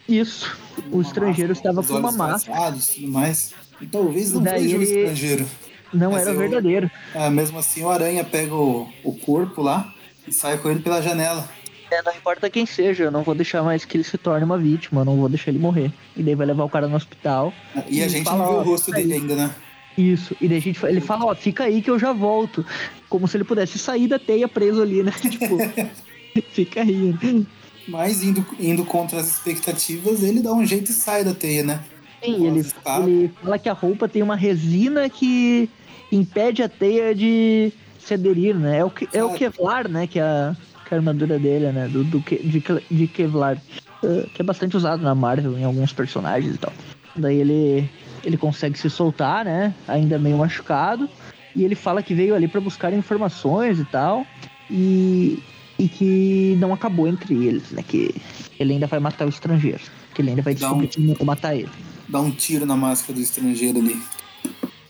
Isso. Uma o estrangeiro máscara, estava com uma máscara. Tudo mais. E talvez não seja ele... o estrangeiro. Não era eu, verdadeiro. É, mesmo assim, o Aranha pega o, o corpo lá e sai com ele pela janela. É, não importa quem seja, eu não vou deixar mais que ele se torne uma vítima, eu não vou deixar ele morrer. E daí vai levar o cara no hospital. E, e a gente fala, não viu o rosto dele ainda, né? Isso, e daí a gente, ele fala, ó, fica aí que eu já volto. Como se ele pudesse sair da teia preso ali, né? tipo, fica aí. Né? Mas indo, indo contra as expectativas, ele dá um jeito e sai da teia, né? Sim, ele, ele fala que a roupa tem uma resina que impede a teia de se aderir, né? É o, é o Kevlar, né? Que é a, que é a armadura dele, né? Do, do, de, de Kevlar. Uh, que é bastante usado na Marvel em alguns personagens e tal. Daí ele, ele consegue se soltar, né? Ainda meio machucado. E ele fala que veio ali para buscar informações e tal. E, e que não acabou entre eles, né? Que ele ainda vai matar o estrangeiro. Que ele ainda vai descobrir um, como matar ele. Dá um tiro na máscara do estrangeiro ali.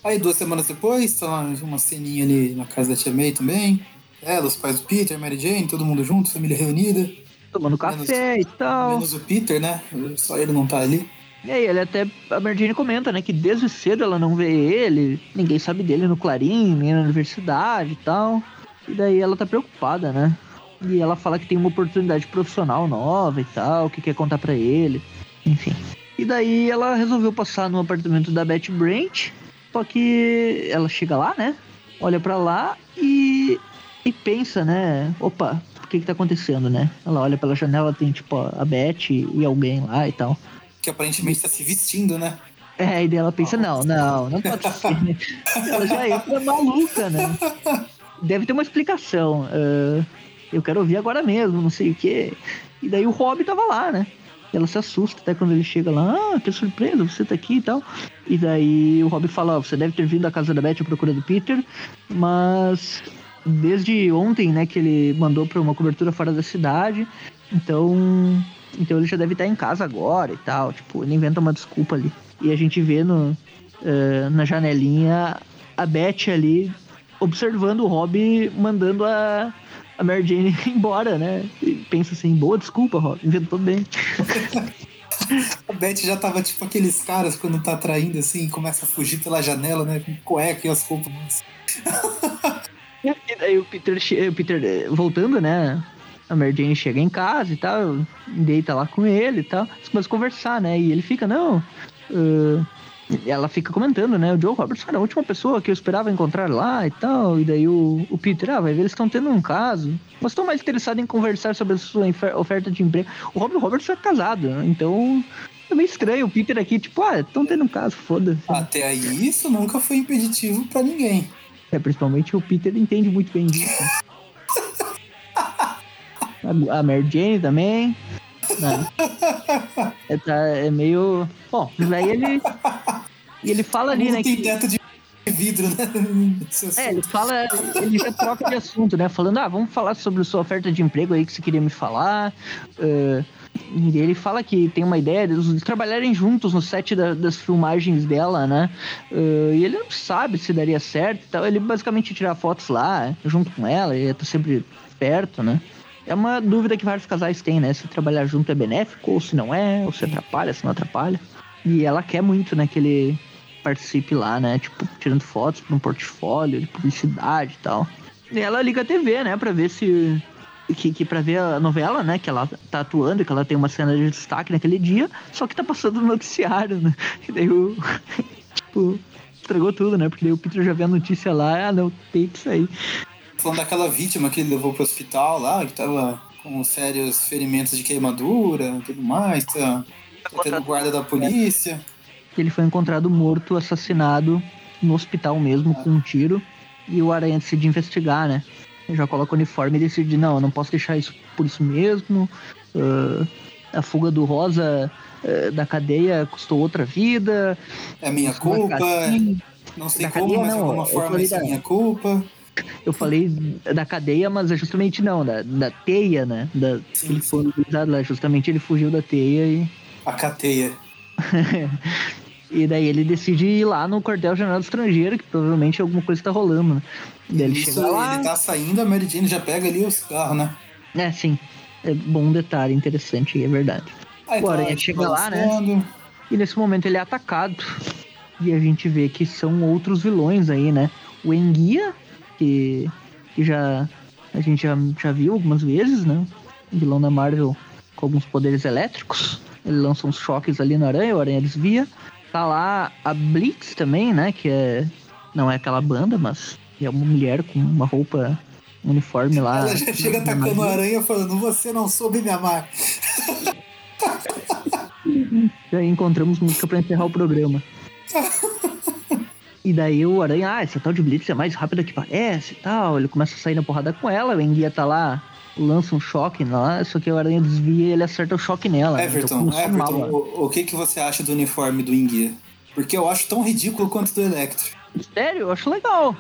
Aí duas semanas depois, tá uma ceninha ali na casa da Tia May também. Ela, os pais do Peter, Mary Jane, todo mundo junto, família reunida. Tomando café menos, e tal. Menos o Peter, né? Só ele não tá ali. E aí, ele até. A Mary Jane comenta, né? Que desde cedo ela não vê ele, ninguém sabe dele no Clarim, nem na universidade e tal. E daí ela tá preocupada, né? E ela fala que tem uma oportunidade profissional nova e tal, que quer contar para ele. Enfim. E daí ela resolveu passar no apartamento da Betty Brant. Só que ela chega lá, né? Olha para lá e, e pensa, né? Opa, o que que tá acontecendo, né? Ela olha pela janela, tem tipo a Betty e alguém lá e tal. Que aparentemente tá se vestindo, né? É, e daí ela pensa, não, não, não pode ser. ela já entra maluca, né? Deve ter uma explicação. Uh, eu quero ouvir agora mesmo, não sei o quê. E daí o Rob tava lá, né? Ela se assusta até quando ele chega lá, ah, que surpresa, você tá aqui e tal. E daí o Rob fala, oh, você deve ter vindo à casa da Beth à procura do Peter, mas desde ontem, né, que ele mandou para uma cobertura fora da cidade, então, então ele já deve estar em casa agora e tal, tipo, ele inventa uma desculpa ali. E a gente vê no, uh, na janelinha a Beth ali observando o Rob mandando a, a Mary Jane embora, né? E pensa assim, boa desculpa, Rob, inventou bem. a Beth já tava tipo aqueles caras quando tá traindo assim, começa a fugir pela janela, né? Com cueca e as roupas. e daí o Peter, o Peter eh, voltando, né? A Mary Jane chega em casa e tal, deita lá com ele e tal, começa a conversar, né? E ele fica, não, uh, ela fica comentando, né? O Joe Roberts era a última pessoa que eu esperava encontrar lá e tal. E daí o, o Peter, ah, vai ver, eles estão tendo um caso. Mas estou mais interessado em conversar sobre a sua oferta de emprego. O Robert Roberts é casado, né? Então é meio estranho o Peter aqui, tipo, ah, estão tendo um caso, foda-se. Até aí isso nunca foi impeditivo para ninguém. É, principalmente o Peter entende muito bem disso. A, a Mary Jane também. Né? É, tá, é meio. Bom, aí ele. E ele fala ali, né? Tem que... teto de vidro, né? É, ele fala, ele já troca de assunto, né? Falando, ah, vamos falar sobre sua oferta de emprego aí que você queria me falar. Uh, e ele fala que tem uma ideia de trabalharem juntos no set da, das filmagens dela, né? Uh, e ele não sabe se daria certo e tal. Ele basicamente tira fotos lá, junto com ela, e tá sempre perto, né? É uma dúvida que vários casais têm, né? Se trabalhar junto é benéfico, ou se não é, ou se atrapalha, se não atrapalha. E ela quer muito, né, que ele participe lá, né? Tipo, tirando fotos para um portfólio de publicidade e tal. E ela liga a TV, né, pra ver se. Que, que pra ver a novela, né? Que ela tá atuando, que ela tem uma cena de destaque naquele dia, só que tá passando no noticiário, né? E daí o. tipo, estragou tudo, né? Porque daí o Peter já vê a notícia lá, ah, não, tem que sair falando daquela vítima que ele levou pro hospital lá, que tava com sérios ferimentos de queimadura tudo mais, tá, tá tendo guarda da polícia. Ele foi encontrado morto, assassinado no hospital mesmo com um tiro. E o Aranha decide investigar, né? Ele já coloca o uniforme e decide, não, eu não posso deixar isso por isso mesmo. Uh, a fuga do Rosa uh, da cadeia custou outra vida. É minha culpa. Não sei da como, cadeia, mas não, de alguma forma isso é minha culpa. Eu falei da cadeia, mas é justamente não, da, da teia, né? Da, sim, ele foi utilizado lá, justamente ele fugiu da teia e. A cateia. e daí ele decide ir lá no quartel-general do estrangeiro, que provavelmente alguma coisa tá rolando, né? Daí ele Isso, chega lá... ele tá saindo, a Mary Jane já pega ali o cigarro, né? É, sim. É bom detalhe, interessante, é verdade. Aí, Aranha tá, chega lá, né? E nesse momento ele é atacado. E a gente vê que são outros vilões aí, né? O Enguia, que, que já a gente já, já viu algumas vezes, né? O vilão da Marvel com alguns poderes elétricos. Ele lança uns choques ali no Aranha, o Aranha desvia. Tá lá a Blitz também, né? Que é. Não é aquela banda, mas é uma mulher com uma roupa um uniforme lá. Ela já chega atacando a aranha falando, você não soube me amar. Já encontramos música para encerrar o programa. E daí o Aranha, ah, essa tal de Blitz é mais rápida que parece e tal. Ele começa a sair na porrada com ela, o Enguia tá lá, lança um choque lá, só que o Aranha desvia e ele acerta o choque nela. Everton, né? então, Everton o, o, que, que você acha do uniforme do Enguia? Porque eu acho tão ridículo quanto do Electro. Sério, eu acho legal.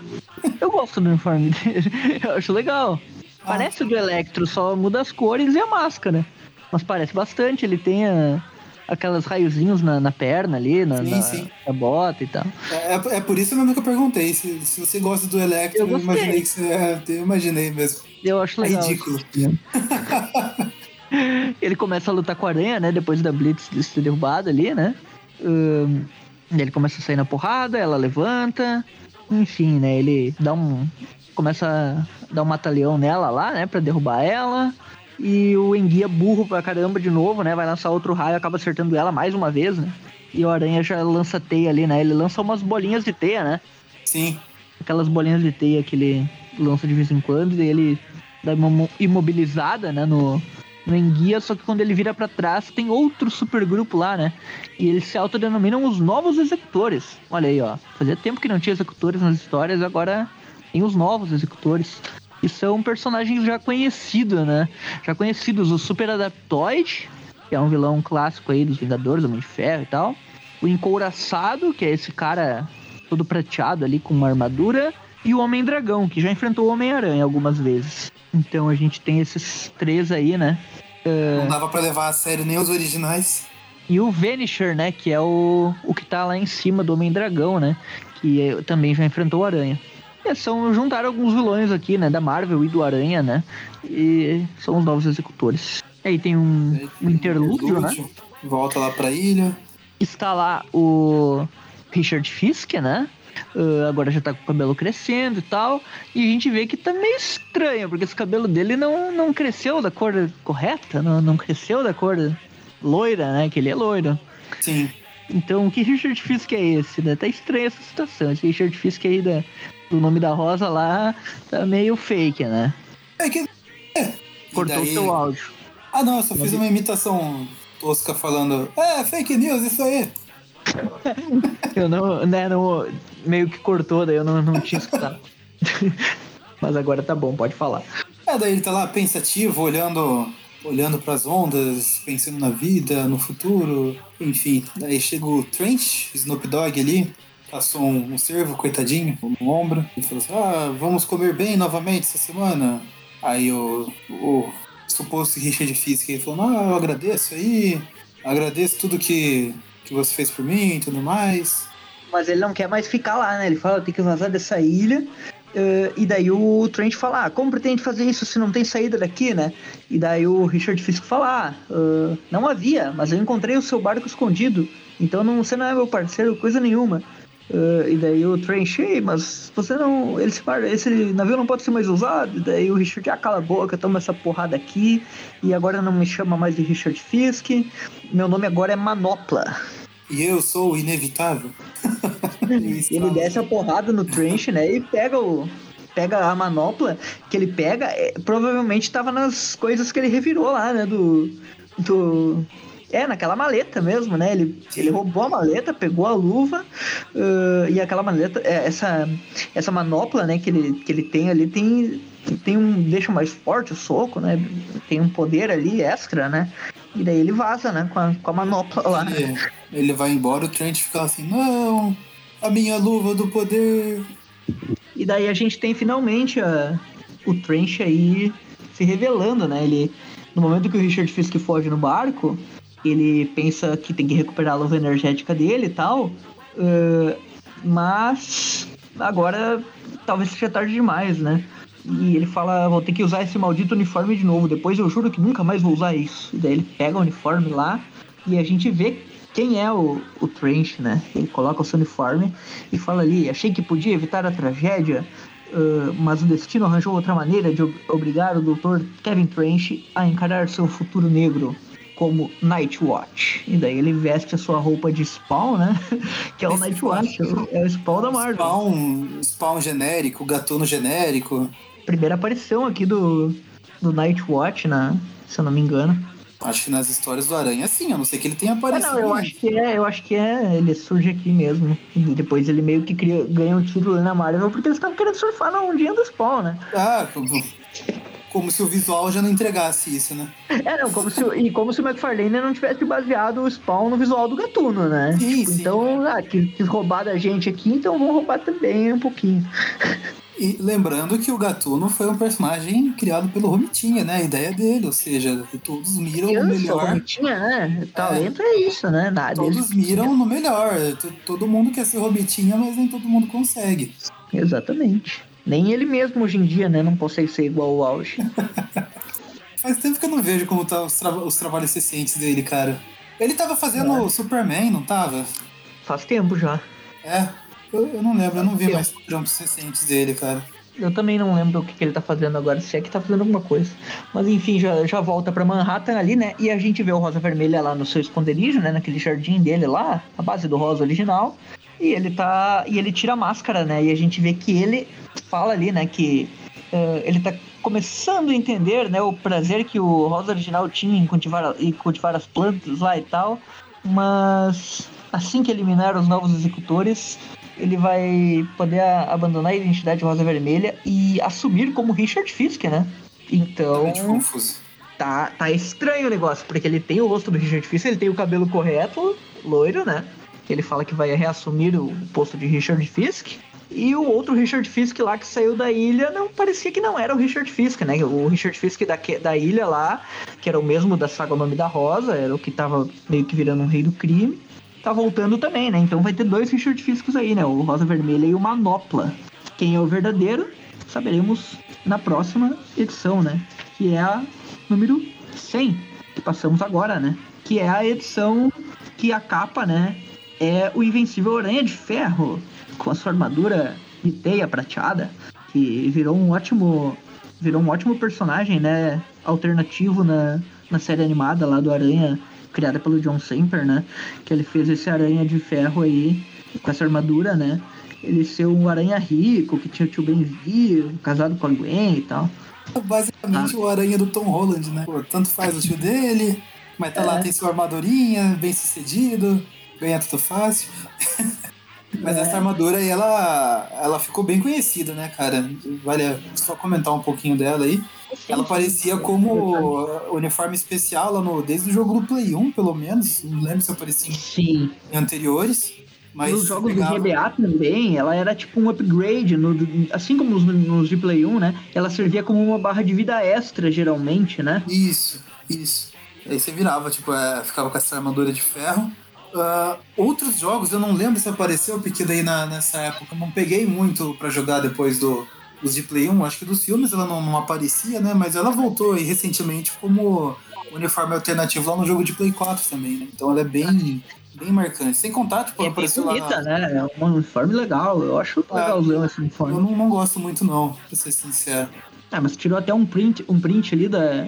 Eu gosto do uniforme dele. Eu acho legal. Ah. Parece o do Electro, só muda as cores e a máscara. Mas parece bastante, ele tem a aquelas raiozinhos na, na perna ali, na, sim, na, sim. na, bota e tal. É, é, é, por isso mesmo que eu perguntei. Se, se você gosta do Electro, eu, eu imaginei que você. É, eu imaginei mesmo. Eu acho legal. É ridículo. ele começa a lutar com a aranha, né? Depois da Blitz ser derrubada ali, né? Um, ele começa a sair na porrada, ela levanta. Enfim, né? Ele dá um. Começa a dar um matalhão nela lá, né? Pra derrubar ela. E o Enguia burro pra caramba de novo, né? Vai lançar outro raio, acaba acertando ela mais uma vez, né? E o Aranha já lança teia ali, né? Ele lança umas bolinhas de teia, né? Sim. Aquelas bolinhas de teia que ele lança de vez em quando e ele dá uma imobilizada, né? No, no Enguia, só que quando ele vira para trás tem outro supergrupo lá, né? E eles se autodenominam os novos executores. Olha aí, ó. Fazia tempo que não tinha executores nas histórias, agora tem os novos executores que são personagens já conhecidos, né? Já conhecidos, o Super Adaptoid, que é um vilão clássico aí dos Vingadores, Homem de Ferro e tal. O Encouraçado, que é esse cara todo prateado ali com uma armadura. E o Homem-Dragão, que já enfrentou o Homem-Aranha algumas vezes. Então a gente tem esses três aí, né? Uh... Não dava para levar a sério nem os originais. E o Vanisher, né? Que é o, o que tá lá em cima do Homem-Dragão, né? Que é, também já enfrentou o Aranha. É, são juntaram alguns vilões aqui, né? Da Marvel e do Aranha, né? E são os novos executores. Aí tem um, um interlúdio, né? Volta lá pra ilha. Está lá o Richard Fisk, né? Uh, agora já tá com o cabelo crescendo e tal. E a gente vê que tá meio estranho, porque esse cabelo dele não, não cresceu da cor correta, não, não cresceu da cor loira, né? Que ele é loiro. Sim. Então, que Richard Fisk é esse, né? Tá estranha essa situação. Esse Richard Fisk aí da, o nome da Rosa lá tá meio fake, né? É que. É. Cortou o seu áudio. Ah, não, eu só fiz uma imitação tosca falando. É, fake news, isso aí. eu não, né, não. Meio que cortou, daí eu não, não tinha escutado. Mas agora tá bom, pode falar. É, daí ele tá lá pensativo, olhando olhando para as ondas, pensando na vida, no futuro, enfim. Daí chega o Trent, Snoop Dogg ali, passou um, um cervo, coitadinho, no ombro, e falou assim: Ah, vamos comer bem novamente essa semana. Aí o, o suposto Richard Fisk ele falou: Ah, eu agradeço aí, agradeço tudo que, que você fez por mim e tudo mais. Mas ele não quer mais ficar lá, né? Ele fala: tem que vazar dessa ilha. Uh, e daí o Trent fala, ah, como pretende fazer isso se não tem saída daqui, né? E daí o Richard Fisk fala, ah, uh, não havia, mas eu encontrei o seu barco escondido, então não, você não é meu parceiro, coisa nenhuma. Uh, e daí o Trench, mas você não. Esse, esse navio não pode ser mais usado. E daí o Richard, ah, cala a boca, toma essa porrada aqui. E agora não me chama mais de Richard Fisk. Meu nome agora é Manopla. E eu sou o inevitável. ele desce a porrada no Trench, né? E pega o. Pega a manopla que ele pega, é, provavelmente estava nas coisas que ele revirou lá, né? Do. Do É, naquela maleta mesmo, né? Ele, ele roubou a maleta, pegou a luva uh, e aquela maleta, é, essa, essa manopla, né, que ele, que ele tem ali tem, tem um. deixa mais forte o soco, né? Tem um poder ali extra, né? E daí ele vaza, né? Com a, com a manopla lá. Ele, ele vai embora, o Trent fica assim, não, a minha luva do poder. E daí a gente tem finalmente a, o Trent aí se revelando, né? Ele, no momento que o Richard Fisk foge no barco, ele pensa que tem que recuperar a luva energética dele e tal. Uh, mas agora talvez seja tarde demais, né? E ele fala, vou ter que usar esse maldito uniforme de novo. Depois eu juro que nunca mais vou usar isso. E daí ele pega o uniforme lá e a gente vê quem é o, o Trench, né? Ele coloca o seu uniforme e fala ali, achei que podia evitar a tragédia, uh, mas o destino arranjou outra maneira de obrigar o Dr. Kevin Trench a encarar seu futuro negro como Nightwatch. E daí ele veste a sua roupa de Spawn, né? que é o Nightwatch, é o Spawn da Marvel. Spawn, Spawn genérico, gatuno genérico. Primeira aparição aqui do, do Nightwatch, né? Se eu não me engano. Acho que nas histórias do Aranha, sim, a não ser que ele tenha aparecido. Ah, não, eu acho que é, eu acho que é, ele surge aqui mesmo. E depois ele meio que cria, ganha um título na Marvel porque eles estavam querendo surfar na ondinha do Spawn, né? Ah, como se o visual já não entregasse isso, né? É, não, como se, e como se o McFarlane não tivesse baseado o Spawn no visual do Gatuno, né? Sim, tipo, sim. Então, ah, quis, quis roubar da gente aqui, então vão roubar também um pouquinho. E lembrando que o Gatuno foi um personagem criado pelo Romitinha, né? A ideia dele, ou seja, todos miram no melhor. Romitinha, né? Talento é, é isso, né? Nada, todos miram no melhor. Todo mundo quer ser Romitinha, mas nem todo mundo consegue. Exatamente. Nem ele mesmo hoje em dia, né? Não consegue ser igual ao auge. Faz tempo que eu não vejo como tá os, tra os trabalhos recentes dele, cara. Ele tava fazendo é. Superman, não tava? Faz tempo já. É, eu, eu não lembro, eu não vi mais trampos recentes dele, cara. Eu também não lembro o que, que, ele tá fazendo agora, se é que tá fazendo alguma coisa. Mas enfim, já, já volta pra Manhattan ali, né? E a gente vê o Rosa Vermelha lá no seu esconderijo, né? Naquele jardim dele lá, a base do Rosa original. E ele tá. E ele tira a máscara, né? E a gente vê que ele fala ali, né? Que uh, ele tá começando a entender, né? O prazer que o Rosa original tinha em cultivar, em cultivar as plantas lá e tal. Mas assim que eliminar os novos executores, ele vai poder abandonar a identidade Rosa Vermelha e assumir como Richard Fisk, né? Então. Tá, tá estranho o negócio, porque ele tem o rosto do Richard Fisk, ele tem o cabelo correto, loiro, né? Ele fala que vai reassumir o posto de Richard Fisk. E o outro Richard Fisk lá que saiu da ilha, não parecia que não era o Richard Fisk, né? O Richard Fisk da, da ilha lá, que era o mesmo da saga O Nome da Rosa, era o que tava meio que virando um rei do crime, tá voltando também, né? Então vai ter dois Richard Fisks aí, né? O Rosa Vermelha e o Manopla. Quem é o verdadeiro, saberemos na próxima edição, né? Que é a número 100, que passamos agora, né? Que é a edição que a capa, né? É o Invencível Aranha de Ferro, com a sua armadura de teia prateada, que virou um ótimo virou um ótimo personagem, né, alternativo na, na série animada lá do Aranha, criada pelo John Semper, né, que ele fez esse Aranha de Ferro aí, com essa armadura, né, ele ser um Aranha rico, que tinha o tio Ben casado com a Gwen e tal. Basicamente ah. o Aranha do Tom Holland, né, Pô, tanto faz o tio dele, mas tá é. lá, tem sua armadurinha, bem sucedido, ganha tudo fácil. Mas é. essa armadura aí, ela, ela ficou bem conhecida, né, cara? Vale só comentar um pouquinho dela aí. Ela parecia como uniforme especial lá no, desde o jogo do Play 1, pelo menos. Não lembro se aparecia em, em anteriores. Mas nos jogos pegava... do GBA também, ela era tipo um upgrade, no, assim como nos, nos de Play 1, né? Ela servia como uma barra de vida extra, geralmente, né? Isso, isso. Aí você virava, tipo, é, ficava com essa armadura de ferro. Uh, outros jogos eu não lembro se apareceu, porque daí na, nessa época eu não peguei muito para jogar depois do, dos de Play 1. Acho que dos filmes ela não, não aparecia, né? Mas ela voltou aí recentemente como uniforme alternativo lá no jogo de Play 4 também, né? Então ela é bem, bem marcante. Sem contar, tipo, é bem bonita, na... né? É um uniforme legal. Eu acho é, legalzão esse uniforme. Eu não, não, gosto muito, não, pra ser sincero. Ah, mas tirou até um print, um print ali da.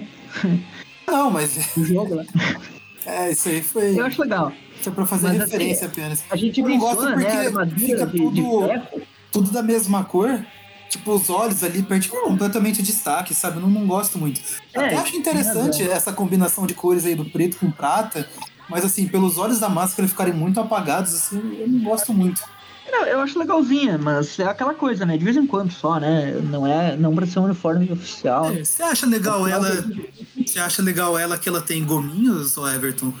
Não, mas. Do jogo lá. É, isso aí foi. Eu acho legal. Foi pra fazer Mas, assim, referência assim, apenas. A gente não gosta porque né, fica de, tudo, de tudo da mesma cor. Tipo, os olhos ali perde completamente o destaque, sabe? Não, não gosto muito. É, Até acho interessante essa combinação de cores aí do preto com prata. Mas assim, pelos olhos da máscara ficarem muito apagados, assim, eu não gosto muito. Não, eu acho legalzinha, mas é aquela coisa, né? De vez em quando só, né? Não é não pra ser um uniforme oficial. É, você acha legal ela. Você acha legal ela que ela tem gominhos, ou Everton?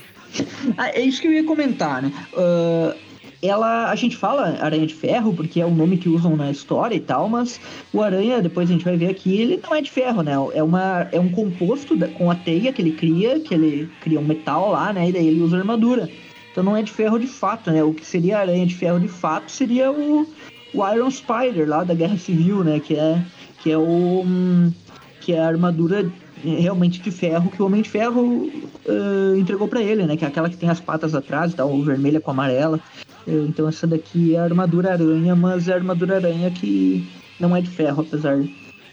Ah, é isso que eu ia comentar, né? Uh, ela, a gente fala Aranha de Ferro porque é o nome que usam na história e tal, mas o Aranha, depois a gente vai ver aqui, ele não é de ferro, né? É, uma, é um composto da, com a teia que ele cria, que ele cria um metal lá, né? E daí ele usa armadura. Então não é de ferro de fato, né? O que seria Aranha de Ferro de fato seria o, o Iron Spider lá da Guerra Civil, né? Que é, que é o. Hum, que é a armadura realmente de ferro que o Homem de Ferro uh, entregou para ele, né? Que é aquela que tem as patas atrás, tá? O vermelha com amarela. Então essa daqui é a armadura aranha, mas é a armadura aranha que não é de ferro, apesar,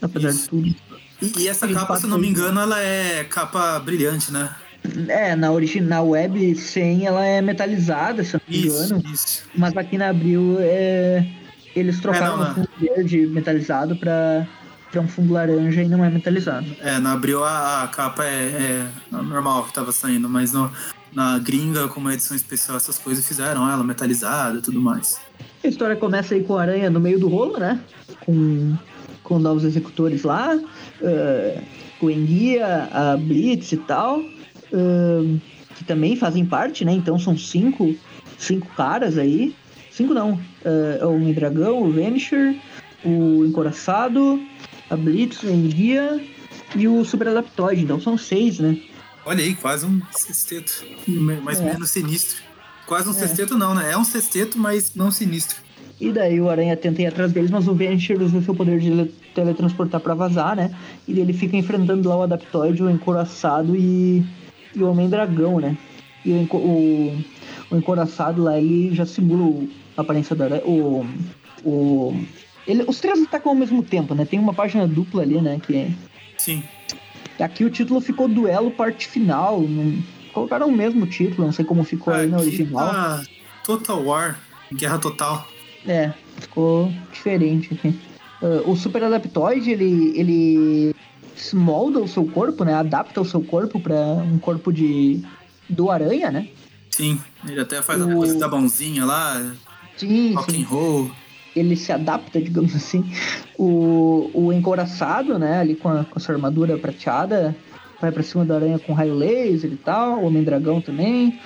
apesar de tudo. E, e essa capa, se não me engano, ela é capa brilhante, né? É, na original web 100 ela é metalizada, se eu não me engano. Isso. Mas aqui na Abril é... eles trocaram é, não, o fundo verde metalizado para para um fundo laranja e não é metalizado. É, na Abril a, a capa é, é normal que tava saindo, mas no, na gringa, como edição especial, essas coisas fizeram ela metalizada e tudo mais. A história começa aí com a aranha no meio do rolo, né? Com, com novos executores lá, uh, com o Enguia, a Blitz e tal, uh, que também fazem parte, né? Então são cinco, cinco caras aí. Cinco não. Uh, o Dragão, o Vanisher, o Encoraçado, a Blitz, o Enguia e o Super Adaptoide. Então são seis, né? Olha aí, quase um sexteto. Mais ou é. menos sinistro. Quase um é. sexteto não, né? É um sexteto, mas não sinistro. E daí o Aranha tenta ir atrás deles, mas o Vanisher usa seu poder de teletransportar para vazar, né? E ele fica enfrentando lá o Adaptoide, o Encoraçado e, e o Homem-Dragão, né? E o, o, o Encoraçado lá, ele já simula a aparência do Aranha. O, o, ele, os três atacam ao mesmo tempo, né? Tem uma página dupla ali, né? Que, Sim. Aqui o título ficou Duelo Parte Final. Não... Colocaram o mesmo título, não sei como ficou Aqui aí no original. Tá Total War, Guerra Total. É, ficou diferente aqui. Uh, o Super Adaptoide, ele, ele molda o seu corpo, né? Adapta o seu corpo para um corpo de do aranha, né? Sim, ele até faz o... a coisa da mãozinha lá. Sim, rock sim. and roll ele se adapta, digamos assim. O, o encoraçado, né, ali com a, com a sua armadura prateada, vai pra cima da aranha com raio laser e tal, o Homem-Dragão também.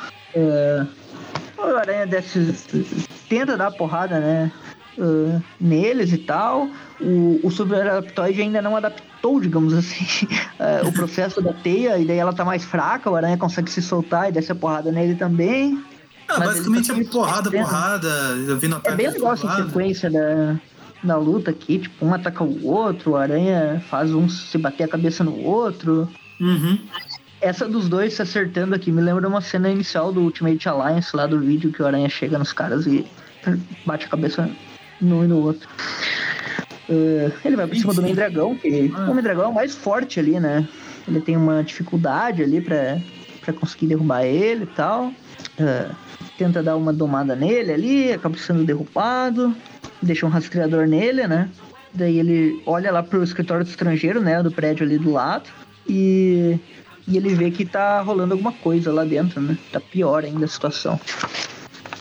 A aranha desce, tenta dar porrada, né, uh, neles e tal. O, o Super Adaptoide ainda não adaptou, digamos assim, uh, o processo da teia, e daí ela tá mais fraca, o aranha consegue se soltar e desce a porrada nele também. Ah, basicamente é porrada, porrada, vindo É bem legal essa sequência da, da luta aqui, tipo, um ataca o outro, o aranha faz um se bater a cabeça no outro. Uhum. Essa dos dois se acertando aqui me lembra uma cena inicial do Ultimate Alliance lá do vídeo que o aranha chega nos caras e bate a cabeça no e no outro. Uh, ele vai por cima do Homem-Dragão, que ah. o Homem-Dragão é o mais forte ali, né? Ele tem uma dificuldade ali pra, pra conseguir derrubar ele e tal. Uh, tenta dar uma domada nele ali, acaba sendo derrubado, deixa um rastreador nele, né? Daí ele olha lá pro escritório do estrangeiro, né? Do prédio ali do lado. E, e ele vê que tá rolando alguma coisa lá dentro, né? Tá pior ainda a situação.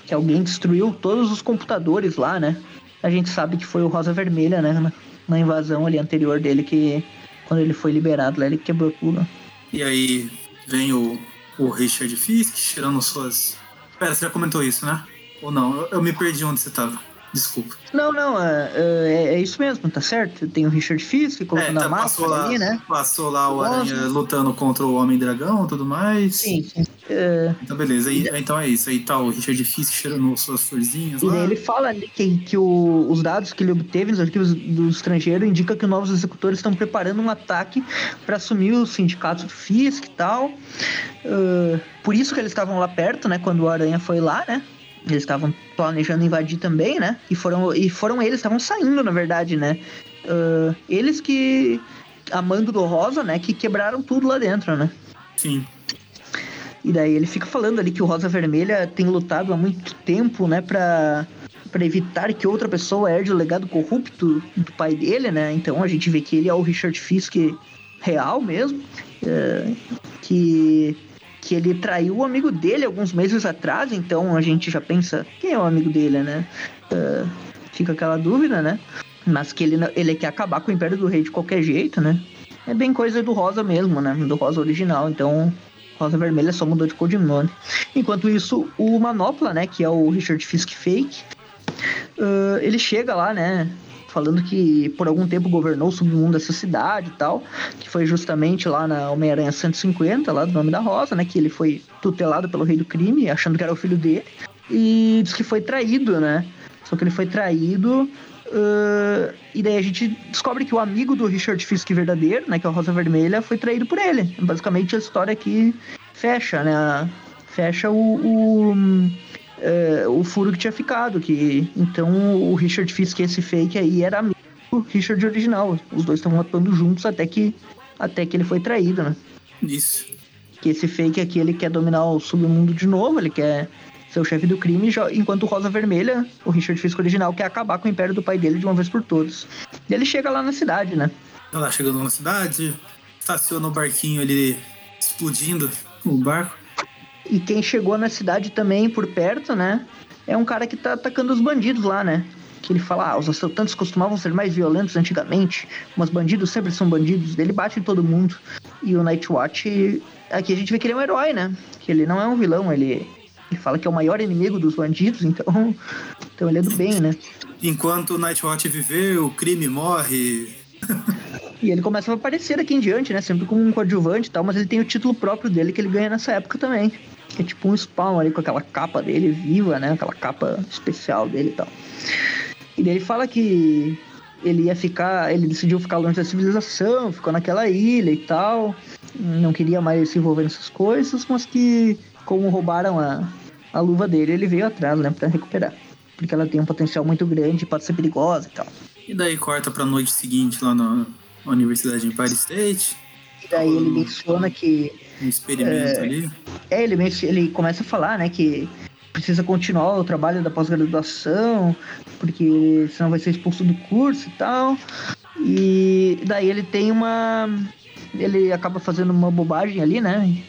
Que alguém destruiu todos os computadores lá, né? A gente sabe que foi o Rosa Vermelha, né? Na, na invasão ali anterior dele, que quando ele foi liberado lá, ele quebrou tudo. E aí vem o, o Richard Fisk tirando suas Pera, você já comentou isso, né? Ou não? Eu, eu me perdi onde você tava. Desculpa. Não, não, é, é, é, isso mesmo, tá certo? Tem o Richard Fisk colocando é, tá, a máscara lá, ali, né? Passou lá o Aranha lutando contra o Homem-Dragão e tudo mais. Sim, sim. É... Então, beleza. E, então é isso. Aí tá o Richard Fisk cheirando suas florzinhas e lá. ele fala ali que, que o, os dados que ele obteve nos arquivos do estrangeiro indicam que os novos executores estão preparando um ataque para assumir o sindicato do Fisk e tal. Uh, por isso que eles estavam lá perto, né? Quando o Aranha foi lá, né? Eles estavam planejando invadir também, né? E foram, e foram eles, estavam saindo, na verdade, né? Uh, eles que. Amando do Rosa, né? Que quebraram tudo lá dentro, né? Sim. E daí ele fica falando ali que o Rosa Vermelha tem lutado há muito tempo, né? Pra, pra evitar que outra pessoa herde o legado corrupto do pai dele, né? Então a gente vê que ele é o Richard Fisk real mesmo. Uh, que que ele traiu o amigo dele alguns meses atrás, então a gente já pensa quem é o amigo dele, né? Uh, fica aquela dúvida, né? Mas que ele, ele quer acabar com o Império do Rei de qualquer jeito, né? É bem coisa do Rosa mesmo, né? Do Rosa original, então Rosa Vermelha só mudou de codinome. Enquanto isso, o Manopla, né, que é o Richard Fisk Fake, uh, ele chega lá, né, falando que por algum tempo governou o submundo dessa cidade e tal, que foi justamente lá na Homem-Aranha 150, lá do nome da Rosa, né, que ele foi tutelado pelo rei do crime, achando que era o filho dele, e diz que foi traído, né, só que ele foi traído Uh, e daí a gente descobre que o amigo do Richard Fisk verdadeiro, né, que é o Rosa Vermelha, foi traído por ele. Basicamente a história aqui fecha, né? Fecha o, o, uh, o furo que tinha ficado. Que, então o Richard Fisk, esse fake aí, era amigo do Richard original. Os dois estavam atuando juntos até que, até que ele foi traído, né? Isso. Que esse fake aqui, ele quer dominar o submundo de novo, ele quer ser o chefe do crime, enquanto o Rosa Vermelha, o Richard Fisk original, quer acabar com o império do pai dele de uma vez por todas. E ele chega lá na cidade, né? Ela chegando na cidade, estaciona o barquinho ali explodindo o barco. E quem chegou na cidade também por perto, né? É um cara que tá atacando os bandidos lá, né? Que ele fala, ah, os assaltantes costumavam ser mais violentos antigamente, mas bandidos sempre são bandidos. Ele bate em todo mundo. E o Nightwatch, aqui a gente vê que ele é um herói, né? Que ele não é um vilão, ele ele fala que é o maior inimigo dos bandidos, então, então ele é do bem, né? Enquanto o Nightwatch viver, o crime morre. e ele começa a aparecer aqui em diante, né? Sempre como um coadjuvante e tal, mas ele tem o título próprio dele que ele ganha nessa época também. Que é tipo um spawn ali com aquela capa dele viva, né? Aquela capa especial dele e tal. E daí ele fala que ele ia ficar, ele decidiu ficar longe da civilização, ficou naquela ilha e tal, não queria mais se envolver nessas coisas, mas que como roubaram a, a luva dele, ele veio atrás, né, pra recuperar. Porque ela tem um potencial muito grande, pode ser perigosa e tal. E daí corta pra noite seguinte lá na Universidade de Empire State. E daí ele menciona que. Um experimento é, ali. É, ele, ele começa a falar, né, que precisa continuar o trabalho da pós-graduação, porque senão vai ser expulso do curso e tal. E daí ele tem uma. Ele acaba fazendo uma bobagem ali, né?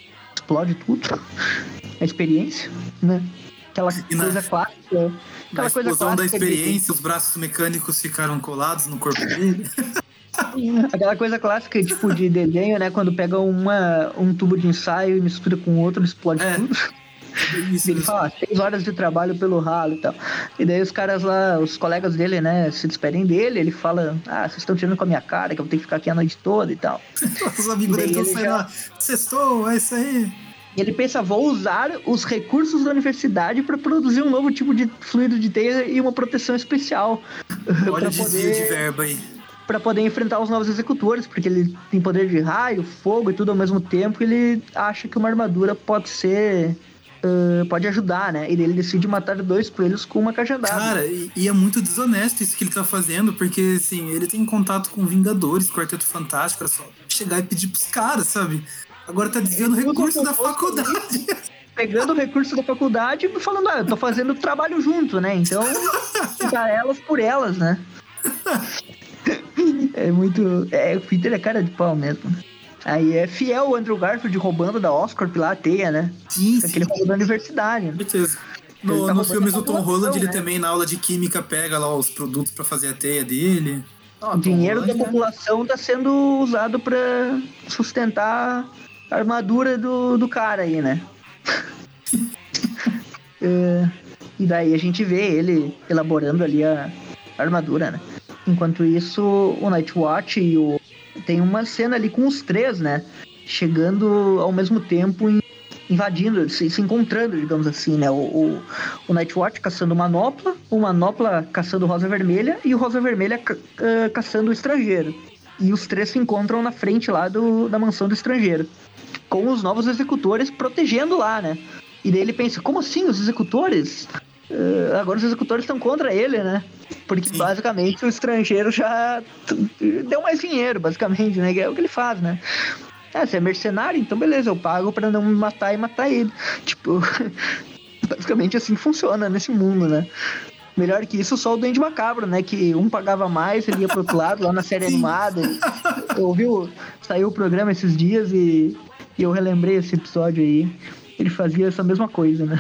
explode tudo. A experiência, né? Aquela na, coisa clássica. Aquela coisa clássica da experiência, os braços mecânicos ficaram colados no corpo dele. Aquela coisa clássica, tipo, de desenho, né? Quando pega uma, um tubo de ensaio e mistura com outro, explode é. tudo. Isso, ele fala, ah, seis horas de trabalho pelo ralo e tal. E daí os caras lá, os colegas dele, né, se despedem dele, ele fala, ah, vocês estão tirando com a minha cara, que eu vou ter que ficar aqui a noite toda e tal. os amigos dele estão saindo lá, sextou, é isso aí. E ele pensa, vou usar os recursos da universidade para produzir um novo tipo de fluido de teia e uma proteção especial. Olha o desvio poder... de verba aí para poder enfrentar os novos executores, porque ele tem poder de raio, fogo e tudo ao mesmo tempo. Ele acha que uma armadura pode ser uh, pode ajudar, né? E ele decide matar dois coelhos com uma cajadada. Cara, e, e, é muito desonesto isso que ele tá fazendo, porque, assim, ele tem contato com Vingadores, Quarteto Fantástico, é só chegar e pedir pros caras, sabe? Agora tá desviando recurso da faculdade. Pegando o recurso da faculdade e falando, ah, eu tô fazendo trabalho junto, né? Então, ficar elas por elas, né? É muito. É, o Peter é cara de pau mesmo. Aí é fiel o Andrew Garfield roubando da Oscar lá a teia, né? Sim, Aquele roubou da universidade. Né? Certeza. No, tá nos filmes do Tom Holland, né? ele também na aula de química pega lá os produtos para fazer a teia dele. o dinheiro Holland, da população está sendo usado para sustentar a armadura do, do cara aí, né? é, e daí a gente vê ele elaborando ali a, a armadura, né? Enquanto isso, o Nightwatch e o tem uma cena ali com os três, né? Chegando ao mesmo tempo invadindo, se, se, encontrando, digamos assim, né? O, o, o Nightwatch caçando Manopla, o Manopla caçando Rosa Vermelha e o Rosa Vermelha ca, caçando o estrangeiro. E os três se encontram na frente lá do, da mansão do estrangeiro. Com os novos executores protegendo lá, né? E daí ele pensa, como assim os executores? Uh, agora os executores estão contra ele, né? Porque Sim. basicamente o estrangeiro já deu mais dinheiro, basicamente, né? Que é o que ele faz, né? Ah, você é mercenário, então beleza, eu pago para não me matar e matar ele. Tipo, basicamente assim funciona nesse mundo, né? Melhor que isso, só o Duende Macabro, né? Que um pagava mais, ele ia pro outro lado, lá na série Sim. animada. Eu ouvi, saiu o programa esses dias e E eu relembrei esse episódio aí. Ele fazia essa mesma coisa, né?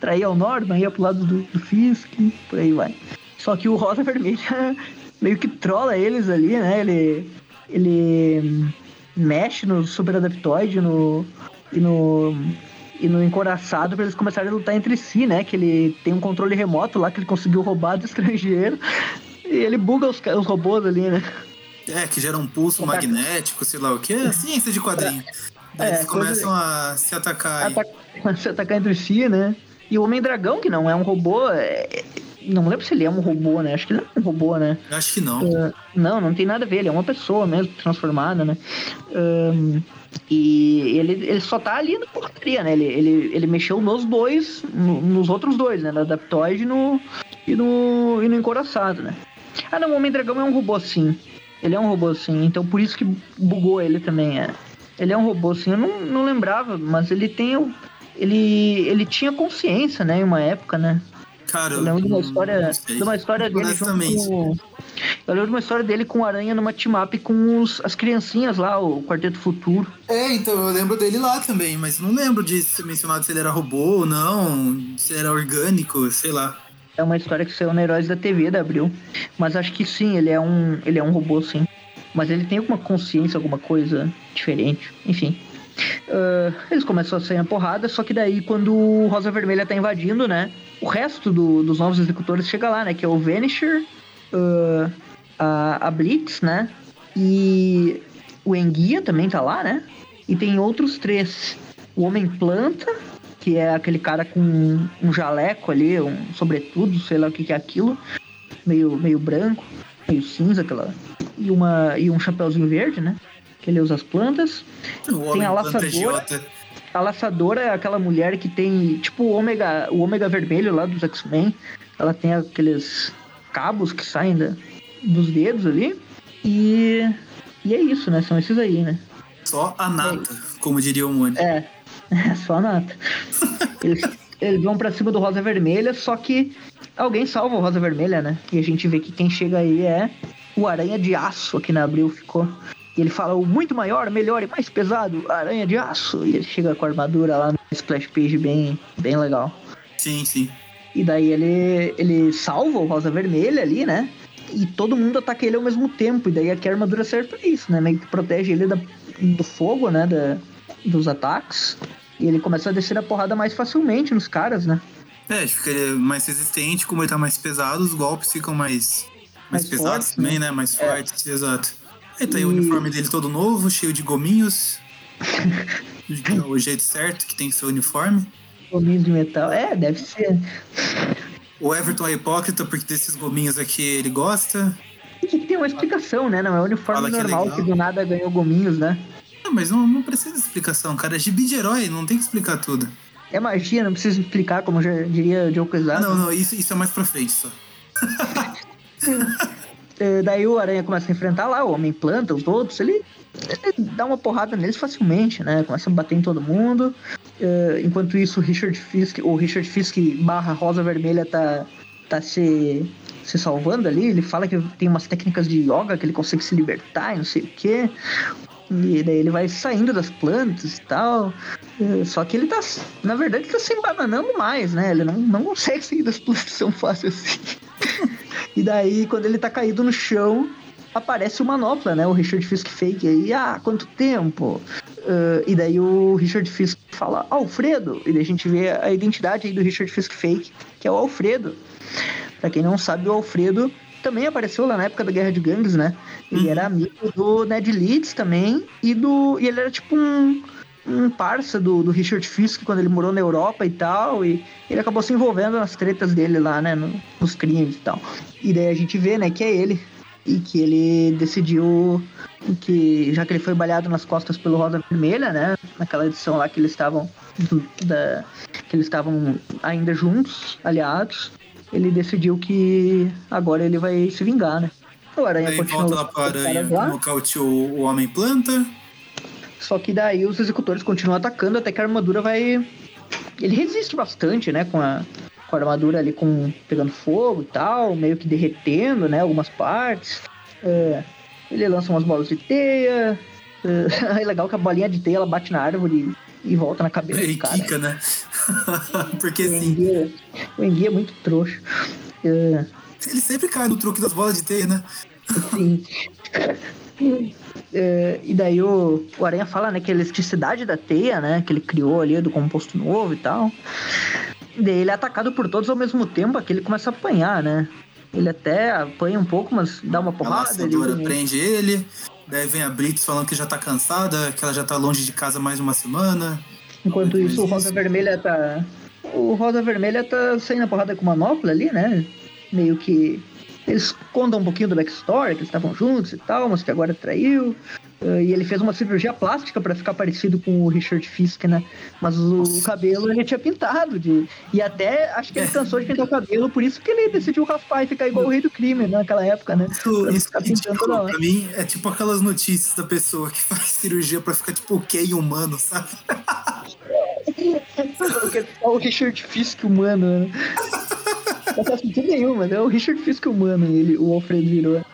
Traía o Norman, ia pro lado do, do Fisk, por aí vai. Só que o Rosa Vermelha meio que trola eles ali, né? Ele, ele mexe no Super Adaptoid no, e no e no encoraçado para eles começarem a lutar entre si, né? Que ele tem um controle remoto lá que ele conseguiu roubar do estrangeiro. E ele buga os, os robôs ali, né? É, que gera um pulso magnético, sei lá o que. É ciência de quadrinho. Daí é, eles começam a se atacar. Ataca, se atacar entre si, né? E o Homem-Dragão, que não é um robô, é... não lembro se ele é um robô, né? Acho que ele não é um robô, né? Acho que não. Uh, não, não tem nada a ver, ele é uma pessoa mesmo, transformada, né? Um, e ele, ele só tá ali na portaria, né? Ele, ele, ele mexeu nos dois, no, nos outros dois, né? No Adaptoid e no, e no, e no Encoraçado, né? Ah, não, o Homem-Dragão é um robô, sim. Ele é um robô, sim. Então por isso que bugou ele também, é. Ele é um robô, sim. Eu não, não lembrava, mas ele tem... Ele, ele tinha consciência, né? Em uma época, né? Cara, eu lembro de uma história, de uma história dele junto com, eu lembro de uma história dele com o Aranha numa team-up com os, as criancinhas lá, o Quarteto Futuro. É, então eu lembro dele lá também, mas não lembro de ser mencionado se ele era robô ou não, se ele era orgânico, sei lá. É uma história que saiu na Heróis da TV da Abril. Mas acho que sim, ele é um, ele é um robô, sim. Mas ele tem alguma consciência, alguma coisa diferente. Enfim. Uh, eles começam a sair a porrada, só que daí quando o Rosa Vermelha tá invadindo, né? O resto do, dos novos executores chega lá, né? Que é o Vanisher, uh, a, a Blitz, né? E o Enguia também tá lá, né? E tem outros três. O Homem-Planta, que é aquele cara com um jaleco ali, um sobretudo, sei lá o que, que é aquilo, meio, meio branco, meio cinza, aquela. E, uma, e um chapéuzinho verde, né? Que ele usa as plantas. O tem a laçadora. A laçadora é aquela mulher que tem, tipo o ômega, o ômega vermelho lá dos X-Men. Ela tem aqueles cabos que saem da, dos dedos ali. E, e é isso, né? São esses aí, né? Só a nata, é como diria o Mônio. É, é só a nata. eles, eles vão pra cima do Rosa Vermelha, só que alguém salva o Rosa Vermelha, né? E a gente vê que quem chega aí é o Aranha de Aço, aqui na Abril ficou. Ele fala o muito maior, melhor e mais pesado, Aranha de Aço. E ele chega com a armadura lá no splash page bem, bem legal. Sim, sim. E daí ele, ele salva o Rosa Vermelha ali, né? E todo mundo ataca ele ao mesmo tempo. E daí aqui a armadura serve pra isso, né? Meio que protege ele da, do fogo, né? Da, dos ataques. E ele começa a descer a porrada mais facilmente nos caras, né? É, fica mais resistente, como ele tá mais pesado, os golpes ficam mais, mais, mais pesados forte, também, né? né? Mais é. fortes, exato. Aí tá aí o uniforme dele todo novo, cheio de gominhos. o jeito certo que tem que ser o uniforme. Gominhos de metal. É, deve ser. O Everton é hipócrita porque desses gominhos aqui ele gosta. E que tem uma explicação, né? Não é o uniforme que é normal é que do nada ganhou gominhos, né? Não, mas não, não precisa de explicação, cara. É gibi de herói, não tem que explicar tudo. É magia, não precisa explicar, como já diria Joe Quesada. Não, não, isso, isso é mais pra frente só. É, daí o Aranha começa a enfrentar lá, o Homem-Planta, os outros, ele, ele, dá uma porrada neles facilmente, né? Começa a bater em todo mundo. Uh, enquanto isso, o Richard Fisk, o Richard Fisk barra Rosa Vermelha tá, tá se, se salvando ali. Ele fala que tem umas técnicas de yoga que ele consegue se libertar e não sei o que. E daí ele vai saindo das plantas e tal. Uh, só que ele tá, na verdade, tá se embananando mais, né? Ele não, não consegue sair das plantas tão fácil assim. e daí, quando ele tá caído no chão, aparece o Manopla, né? O Richard Fisk fake aí. Ah, quanto tempo? Uh, e daí o Richard Fisk fala Alfredo, e daí a gente vê a identidade aí do Richard Fisk fake, que é o Alfredo. Pra quem não sabe, o Alfredo também apareceu lá na época da Guerra de Gangues, né? Ele uhum. era amigo do Ned Leeds também, e do. E ele era tipo um. Um parça do, do Richard Fisk quando ele morou na Europa e tal, e ele acabou se envolvendo nas tretas dele lá, né? No, nos crimes e tal. E daí a gente vê, né, que é ele e que ele decidiu que já que ele foi baleado nas costas pelo Rosa Vermelha, né, naquela edição lá que eles estavam da, que eles estavam ainda juntos, aliados, ele decidiu que agora ele vai se vingar, né? O Aranha continua volta lá para Aranha, nocauteou o Homem-Planta. Só que daí os executores continuam atacando até que a armadura vai. Ele resiste bastante, né? Com a, com a armadura ali com, pegando fogo e tal, meio que derretendo, né? Algumas partes. É, ele lança umas bolas de teia, é legal que a bolinha de teia ela bate na árvore e volta na cabeça E do cara. quica, né? Porque O sim. Enguia, o Enguia é muito trouxa. É, Ele sempre cai no truque das bolas de teia, né? Sim. É, e daí o, o Aranha fala, né, que a elasticidade da teia, né, que ele criou ali do composto novo e tal. E daí ele é atacado por todos ao mesmo tempo, aqui ele começa a apanhar, né? Ele até apanha um pouco, mas dá uma A porrada. Ele, laçadora prende ele. Daí vem a Blitz falando que já tá cansada, que ela já tá longe de casa mais uma semana. enquanto isso, o Rosa isso- Vermelha tá. O Rosa Vermelha tá saindo a porrada com o Manopla ali, né? Meio que. Eles contam um pouquinho do backstory, que eles estavam juntos e tal, mas que agora traiu. Eh, E ele fez uma cirurgia plástica pra ficar parecido com o Richard Fisk, né? Mas o, o cabelo ele tinha pintado de. E até acho que ele É. cansou de pintar o cabelo, por isso que ele decidiu raspar e ficar igual o rei do crime naquela época, né? Isso, Pra isso hora. pra mim é tipo aquelas notícias da pessoa que faz cirurgia pra ficar tipo ok humano, sabe? O Richard Fisk humano, né? Não faz sentido nenhum, mas é o Richard Fisk humano, ele, o Alfredo virou.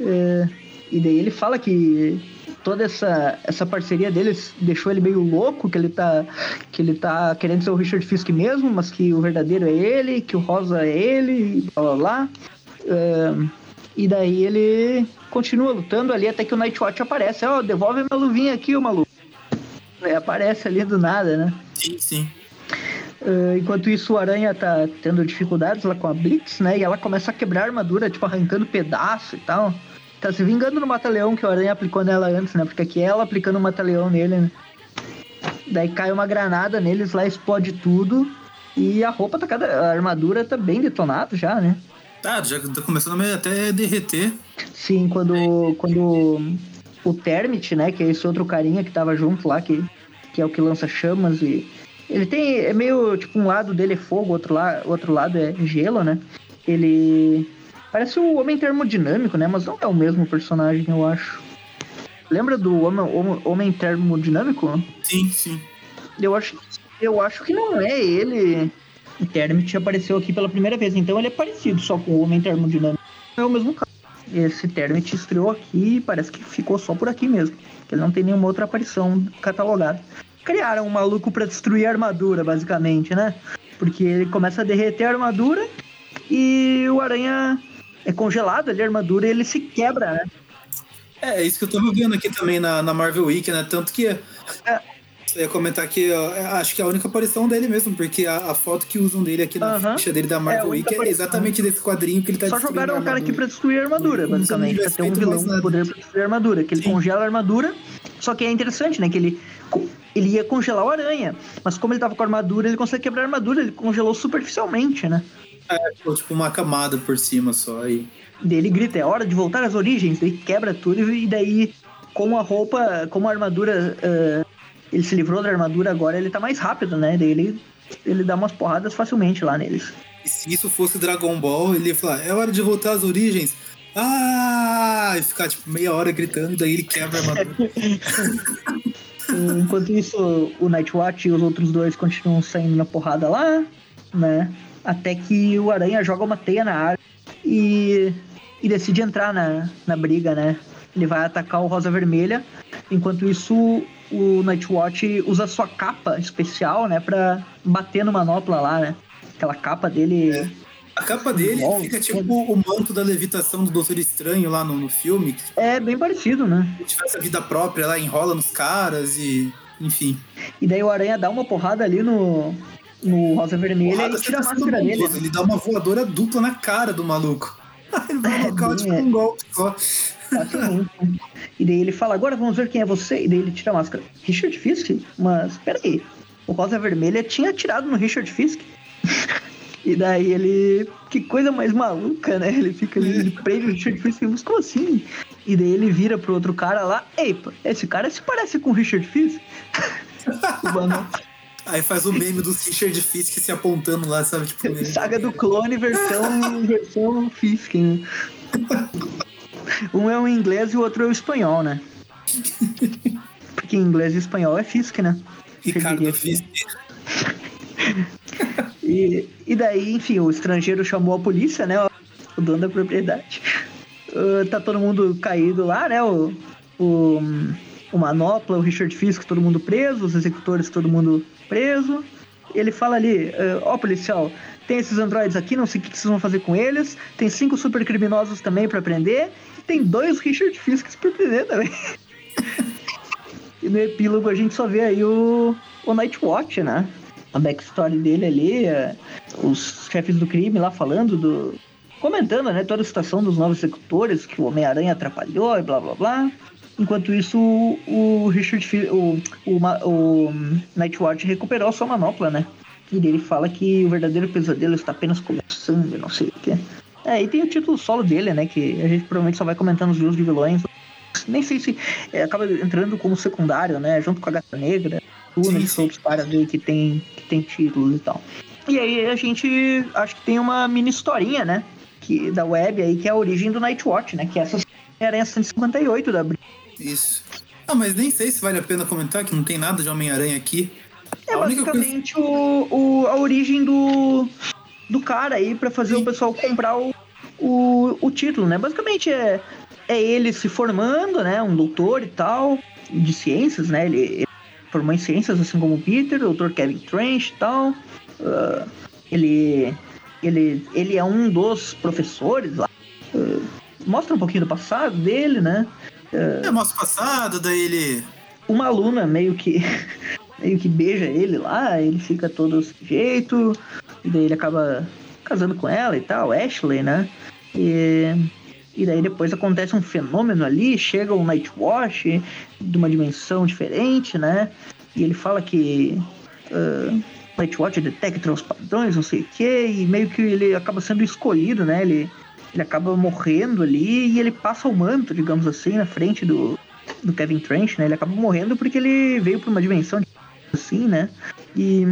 É, e daí ele fala que toda essa, essa parceria deles deixou ele meio louco, que ele tá que ele tá querendo ser o Richard Fisk mesmo, mas que o verdadeiro é ele, que o Rosa é ele, blá blá blá. É, e daí ele continua lutando ali até que o Nightwatch aparece. Ó, devolve minha luvinha aqui, ô maluco. É, aparece ali do nada, né? Sim, sim. Uh, enquanto isso, o Aranha tá tendo dificuldades lá com a Blitz, né? E ela começa a quebrar a armadura, tipo, arrancando pedaço e tal. Tá se vingando no mata-leão que o Aranha aplicou nela antes, né? Porque aqui é ela aplicando o mata-leão nele, né? Daí cai uma granada neles lá, explode tudo. E a roupa tá cada. A armadura tá bem detonada já, né? Tá, já tá começando a até derreter. Sim, quando, quando o Termit, né, que é esse outro carinha que tava junto lá, que, que é o que lança chamas e... Ele tem, é meio, tipo, um lado dele é fogo, outro, la, outro lado é gelo, né? Ele parece o Homem Termodinâmico, né, mas não é o mesmo personagem, eu acho. Lembra do Homem, Homem, Homem Termodinâmico? Sim, sim. Eu acho, eu acho que não é ele. O Termit apareceu aqui pela primeira vez, então ele é parecido só com o Homem Termodinâmico. Não é o mesmo caso. Esse Termit estreou aqui e parece que ficou só por aqui mesmo. Que ele não tem nenhuma outra aparição catalogada. Criaram um maluco pra destruir a armadura, basicamente, né? Porque ele começa a derreter a armadura e o aranha é congelado ali, a armadura, e ele se quebra, né? É, é isso que eu tava vendo aqui também na, na Marvel Week, né? Tanto que. Eu ia comentar que ó, é, acho que é a única aparição dele mesmo, porque a, a foto que usam dele aqui na Aham. ficha dele da É Marvel única Week é exatamente desse quadrinho que ele tá Só jogaram o cara aqui pra destruir a armadura, não basicamente. Pra ter um vilão com poder pra destruir a armadura. Que ele Sim. congela a armadura, só que é interessante, né? Que ele, ele ia congelar o aranha. Mas como ele tava com a armadura, ele consegue quebrar a armadura. Ele congelou superficialmente, né? É, ficou, tipo uma camada por cima só. Aí. Daí ele grita, é hora de voltar às origens. Daí quebra tudo e daí, como a roupa, como a armadura... ah, ele se livrou da armadura agora, ele tá mais rápido, né? Daí ele, ele dá umas porradas facilmente lá neles. E se isso fosse Dragon Ball, ele ia falar: é hora de voltar às origens. Ah! E ficar tipo meia hora gritando, daí ele quebra a armadura. Enquanto isso, o Nightwatch e os outros dois continuam saindo na porrada lá, né? Até que o Aranha joga uma teia na área e, e decide entrar na, na briga, né? Ele vai atacar o Rosa Vermelha. Enquanto isso, o Nightwatch usa sua capa especial, né? Pra bater no manopla lá, né? Aquela capa dele. É. A capa dele Bom, fica tipo o manto da levitação do Doutor Estranho lá no, no filme, que É bem parecido, né? tivesse a vida própria lá, enrola nos caras e. Enfim. E daí o Aranha dá uma porrada ali no, no Rosa Vermelha Porrada, e tira a máscara dele. Ele dá uma voadora dupla na cara do maluco. Ele vai É, nocaute com é. um golpe só. E daí ele fala, agora vamos ver quem é você. E daí ele tira a máscara. Richard Fisk? Mas peraí. O Rosa Vermelha tinha atirado no Richard Fisk. e daí ele. Que coisa mais maluca, né? Ele fica ali, ele prende o Richard Fisk. Como assim? E daí ele vira pro outro cara lá. Ei, pô, esse cara se parece com o Richard Fisk? Aí faz o meme do Richard Fisk se apontando lá, sabe? Tipo, ele- Saga do clone versão, versão Fisk, né? Um é o inglês e o outro é o espanhol, né? Porque em inglês e espanhol é Fisk, né? Ricardo Fisk. E, e daí, enfim, o estrangeiro chamou a polícia, né? O dono da propriedade. Ah, tá todo mundo caído lá, né? O, o, o Manopla, o Richard Fisk, todo mundo preso, os executores, todo mundo preso. Ele fala ali, ó oh, policial, tem esses androides aqui, não sei o que vocês vão fazer com eles. Tem cinco super criminosos também para prender. E tem dois Richard Fisks pra prender também. e no epílogo a gente só vê aí o, o Nightwatch, né? A backstory dele ali, é, os chefes do crime lá falando do. comentando, né, toda a situação dos novos executores, que o Homem-Aranha atrapalhou e blá blá blá. Enquanto isso, o Richard, o, o, o Nightwatch recuperou a sua manopla, né? E ele fala que o verdadeiro pesadelo está apenas começando, não sei o que. É, e tem o título solo dele, né? Que a gente provavelmente só vai comentando os views de vilões. Nem sei se é, acaba entrando como secundário, né? Junto com a Gata Negra, Tuna e outros caras aí que tem, que tem títulos e tal. E aí a gente acho que tem uma mini historinha, né? Que, da web aí, que é a origem do Nightwatch, né? Que é essa Aranha 158 da Abril. Isso. Ah, mas nem sei se vale a pena comentar que não tem nada de Homem-Aranha aqui. É a basicamente coisa... o, o, a origem do, do cara aí para fazer Sim. o pessoal comprar o, o, o título, né? Basicamente é, é ele se formando, né? Um doutor e tal, de ciências, né? Ele, ele formou em ciências, assim como o Peter, o doutor Kevin Trench e tal. Uh, ele, ele, ele é um dos professores lá. Uh, mostra um pouquinho do passado dele, né? É, é mostra o passado, daí ele. Uma aluna meio que. meio que beija ele lá, ele fica todo desse jeito, e daí ele acaba casando com ela e tal, Ashley, né? E, e daí depois acontece um fenômeno ali, chega o Nightwatch de uma dimensão diferente, né? E ele fala que uh, Nightwatch detecta os padrões, não sei o quê, e meio que ele acaba sendo escolhido, né? Ele ele acaba morrendo ali e ele passa o manto, digamos assim, na frente do, do Kevin Trench, né? Ele acaba morrendo porque ele veio para uma dimensão assim, né? E,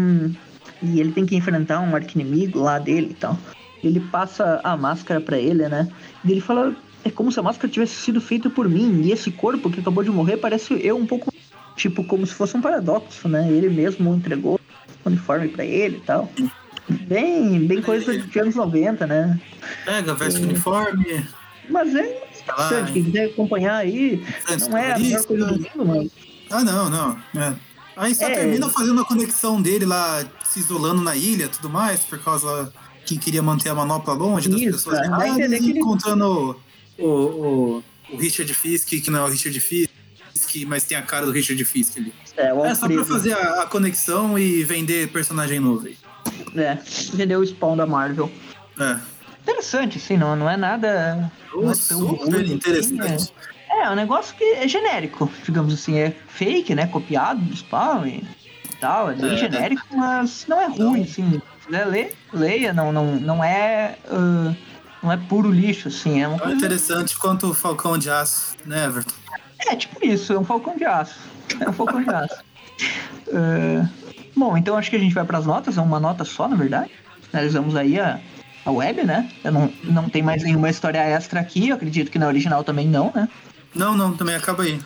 e ele tem que enfrentar um arquinimigo lá dele e tal. Ele passa a máscara para ele, né? E ele fala: é como se a máscara tivesse sido feita por mim e esse corpo que acabou de morrer parece eu um pouco tipo como se fosse um paradoxo, né? Ele mesmo entregou o uniforme para ele e tal. Bem, bem coisa de anos 90, né? Pega, veste é. uniforme. Mas é interessante, quem quiser acompanhar aí, não é a melhor coisa do mundo, mas... Ah, não, não. É. Aí só é, termina fazendo a conexão dele lá, se isolando na ilha tudo mais, por causa que queria manter a manopla longe das pessoas erradas, e ele... encontrando o, o, o, Richard Fisk, que não é o Richard Fisk, mas tem a cara do Richard Fisk ali. É, é só pra fazer a, a, conexão e vender personagem novo. É, vendeu o spawn da Marvel. É. Interessante, sim, não, não é nada. Oh, super assim, interessante. é, é um negócio que é genérico, digamos assim, é fake, né? Copiado do spawn e tal, é bem é, genérico, mas não é ruim, assim. Né? Le, leia, não, não, não é. Uh, não é puro lixo, assim. É, uma é interessante quanto o Falcão de Aço, né, Everton? É, tipo isso, é um Falcão de Aço. É um Falcão de Aço. Uh, Bom, então acho que a gente vai para as notas, é uma nota só, na verdade. Finalizamos aí a, a web, né? Eu não, não tem mais nenhuma história extra aqui, eu acredito que na original também não, né? Não, não, também acaba aí.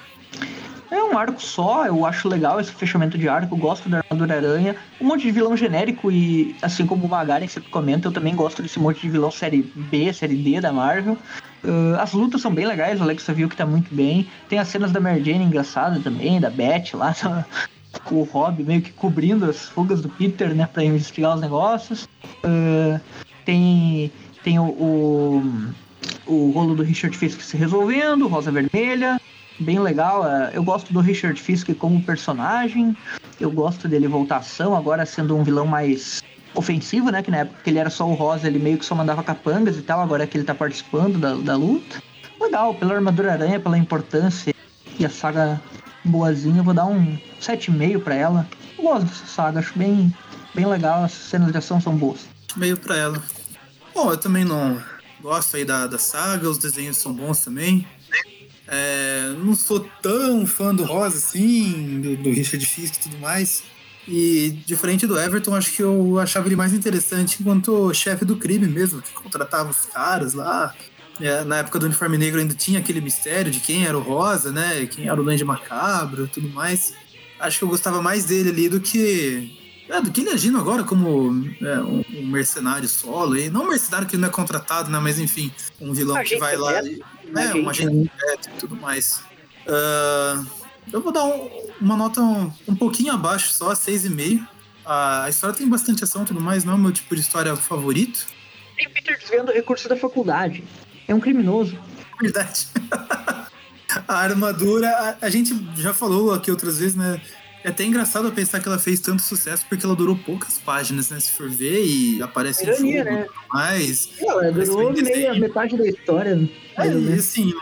É um arco só, eu acho legal esse fechamento de arco, gosto da armadura aranha, um monte de vilão genérico e, assim como o Magaren sempre comenta, eu também gosto desse monte de vilão série B, série D da Marvel. Uh, as lutas são bem legais, o Alex viu que tá muito bem. Tem as cenas da Mary Jane engraçada também, da Beth lá, com o Rob meio que cobrindo as fugas do Peter, né, para investigar os negócios. Uh, tem tem o, o, o, rolo do Richard Fisk se resolvendo, Rosa Vermelha, bem legal. Uh, eu gosto do Richard Fisk como personagem, eu gosto dele voltar à ação, agora sendo um vilão mais ofensivo, né, que na época que ele era só o Rosa, ele meio que só mandava capangas e tal, agora que ele tá participando da, da luta. Legal, pela armadura aranha, pela importância e a saga boazinha, eu vou dar um 7,5 para ela. Eu gosto dessa saga, acho bem, bem legal, as cenas de ação são boas. Meio para ela. Bom, eu também não gosto aí da, da saga, os desenhos são bons também. É, não sou tão fã do Rosa assim, do, do Richard Fisk e tudo mais. E diferente do Everton, acho que eu achava ele mais interessante enquanto chefe do crime mesmo, que contratava os caras lá, é, na época do uniforme negro ainda tinha aquele mistério de quem era o Rosa, né? Quem era o Duende Macabro tudo mais. Acho que eu gostava mais dele ali do que. É, do que ele agindo agora como é, um, um, mercenário solo. E não um mercenário que não é contratado, né? Mas enfim, um vilão que vai lá. E, é, um agente e tudo mais. Uh, Eu vou dar um, uma nota um, um, pouquinho abaixo, só 6,5. A, a história tem bastante ação e tudo mais, não é o meu tipo de história favorito. Tem Peter desviando recursos da faculdade. É um criminoso. Verdade. a armadura, a, a, gente já falou aqui outras vezes, né? É até engraçado pensar que ela fez tanto sucesso porque ela durou poucas páginas, né? Se for ver e aparece Ironia, em jogo, né? mas ela durou meio a metade da história. É, e assim,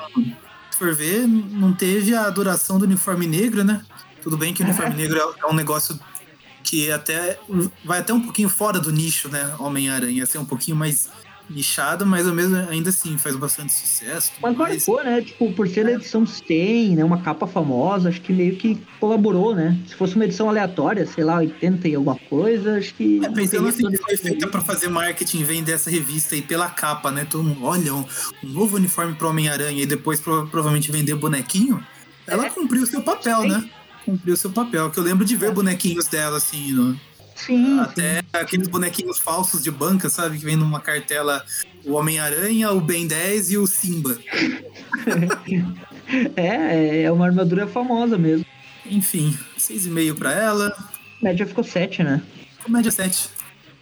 se for ver, não teve a duração do uniforme negro, né? Tudo bem que o uniforme negro é, é um negócio que até vai até um pouquinho fora do nicho, né? Homem-Aranha, ser um pouquinho mais nichado, mas ao mesmo, ainda assim faz bastante sucesso. Mas marcou, né? Tipo, por ser a edição 100, né? Uma capa famosa, acho que meio que colaborou, né? Se fosse uma edição aleatória, sei lá, 80 e alguma coisa, acho que. É, pensando assim, que foi feita pra fazer marketing, vender essa revista aí pela capa, né? Todo mundo, olha, um, um novo uniforme pro Homem-Aranha e depois provavelmente vender bonequinho. Ela é. cumpriu o seu papel, Sim. né? Cumpriu o seu papel. Que eu lembro de ver é. bonequinhos dela, assim, no, Sim. Até sim. aqueles bonequinhos falsos de banca, sabe? Que vem numa cartela o Homem-Aranha, o Ben 10 e o Simba. é, é uma armadura famosa mesmo. Enfim, 6,5 pra ela. Média ficou 7, né? Média 7.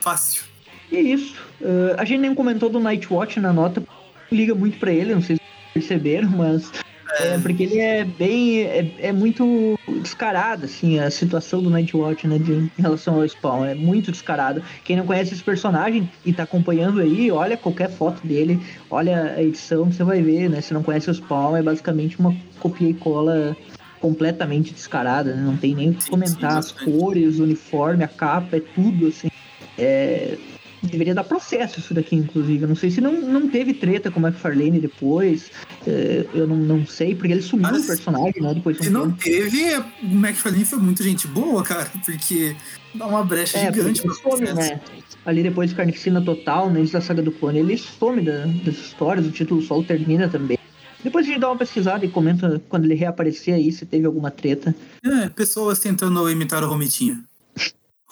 Fácil. E é isso. Uh, a gente nem comentou do Nightwatch na nota. Liga muito pra ele, não sei se perceberam, mas é, porque ele é bem. É, é, muito descarado, assim, a situação do Nightwatch, né, de, em relação ao Spawn. É muito descarado. Quem não conhece esse personagem e tá acompanhando aí, olha qualquer foto dele, olha a edição, você vai ver, né? Se não conhece o Spawn, é basicamente uma copia e cola completamente descarada, né? Não tem nem o que comentar. As cores, o uniforme, a capa, é tudo, assim. É, deveria dar processo isso daqui, inclusive. Eu não sei se não, não teve treta com o McFarlane depois. É, eu não, não sei, porque ele sumiu Mas, o personagem, né? Depois se não teve, o McFarlane foi muito gente boa, cara, porque dá uma brecha é, gigante pra some, né? Ali depois de Carnificina Total, né, da saga do clone, ele some da, das histórias, o título solo termina também. Depois a gente dá uma pesquisada e comenta quando ele reaparecer aí se teve alguma treta. É, pessoas tentando imitar o Romitinha.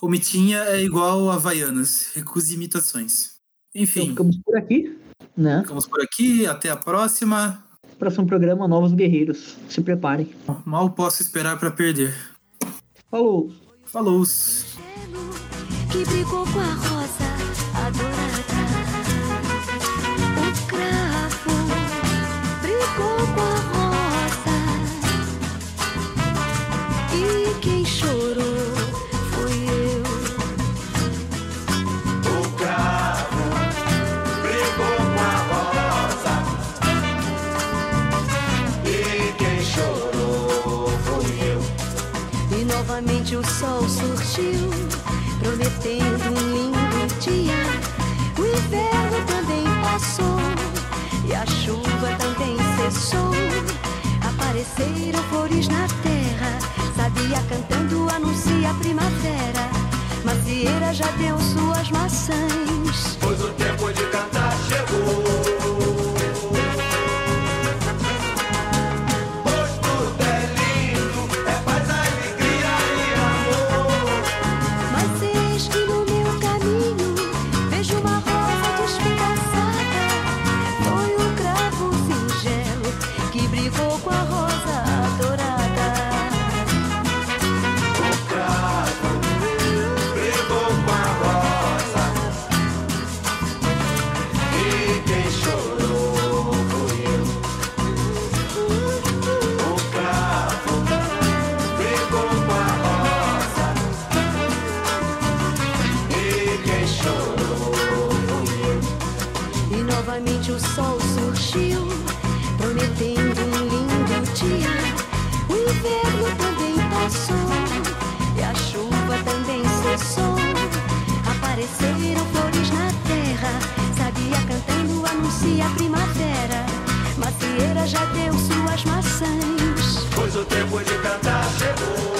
Romitinha é igual a Havaianas, recuse imitações. Enfim. Então, ficamos por aqui, né? Ficamos por aqui, até a próxima. Próximo programa, Novos Guerreiros. Se preparem. Mal posso esperar para perder. Falou. Falou. Que brigou com a rosa adorada. O cravo brigou com a rosa. E quem chorou? O sol surgiu, prometendo um lindo dia. O inverno também passou e a chuva também cessou. Apareceram flores na terra, sabia cantando anuncia a primavera. Macieira já deu suas maçãs, pois o tempo de já deu suas maçãs. Pois o tempo de cantar chegou.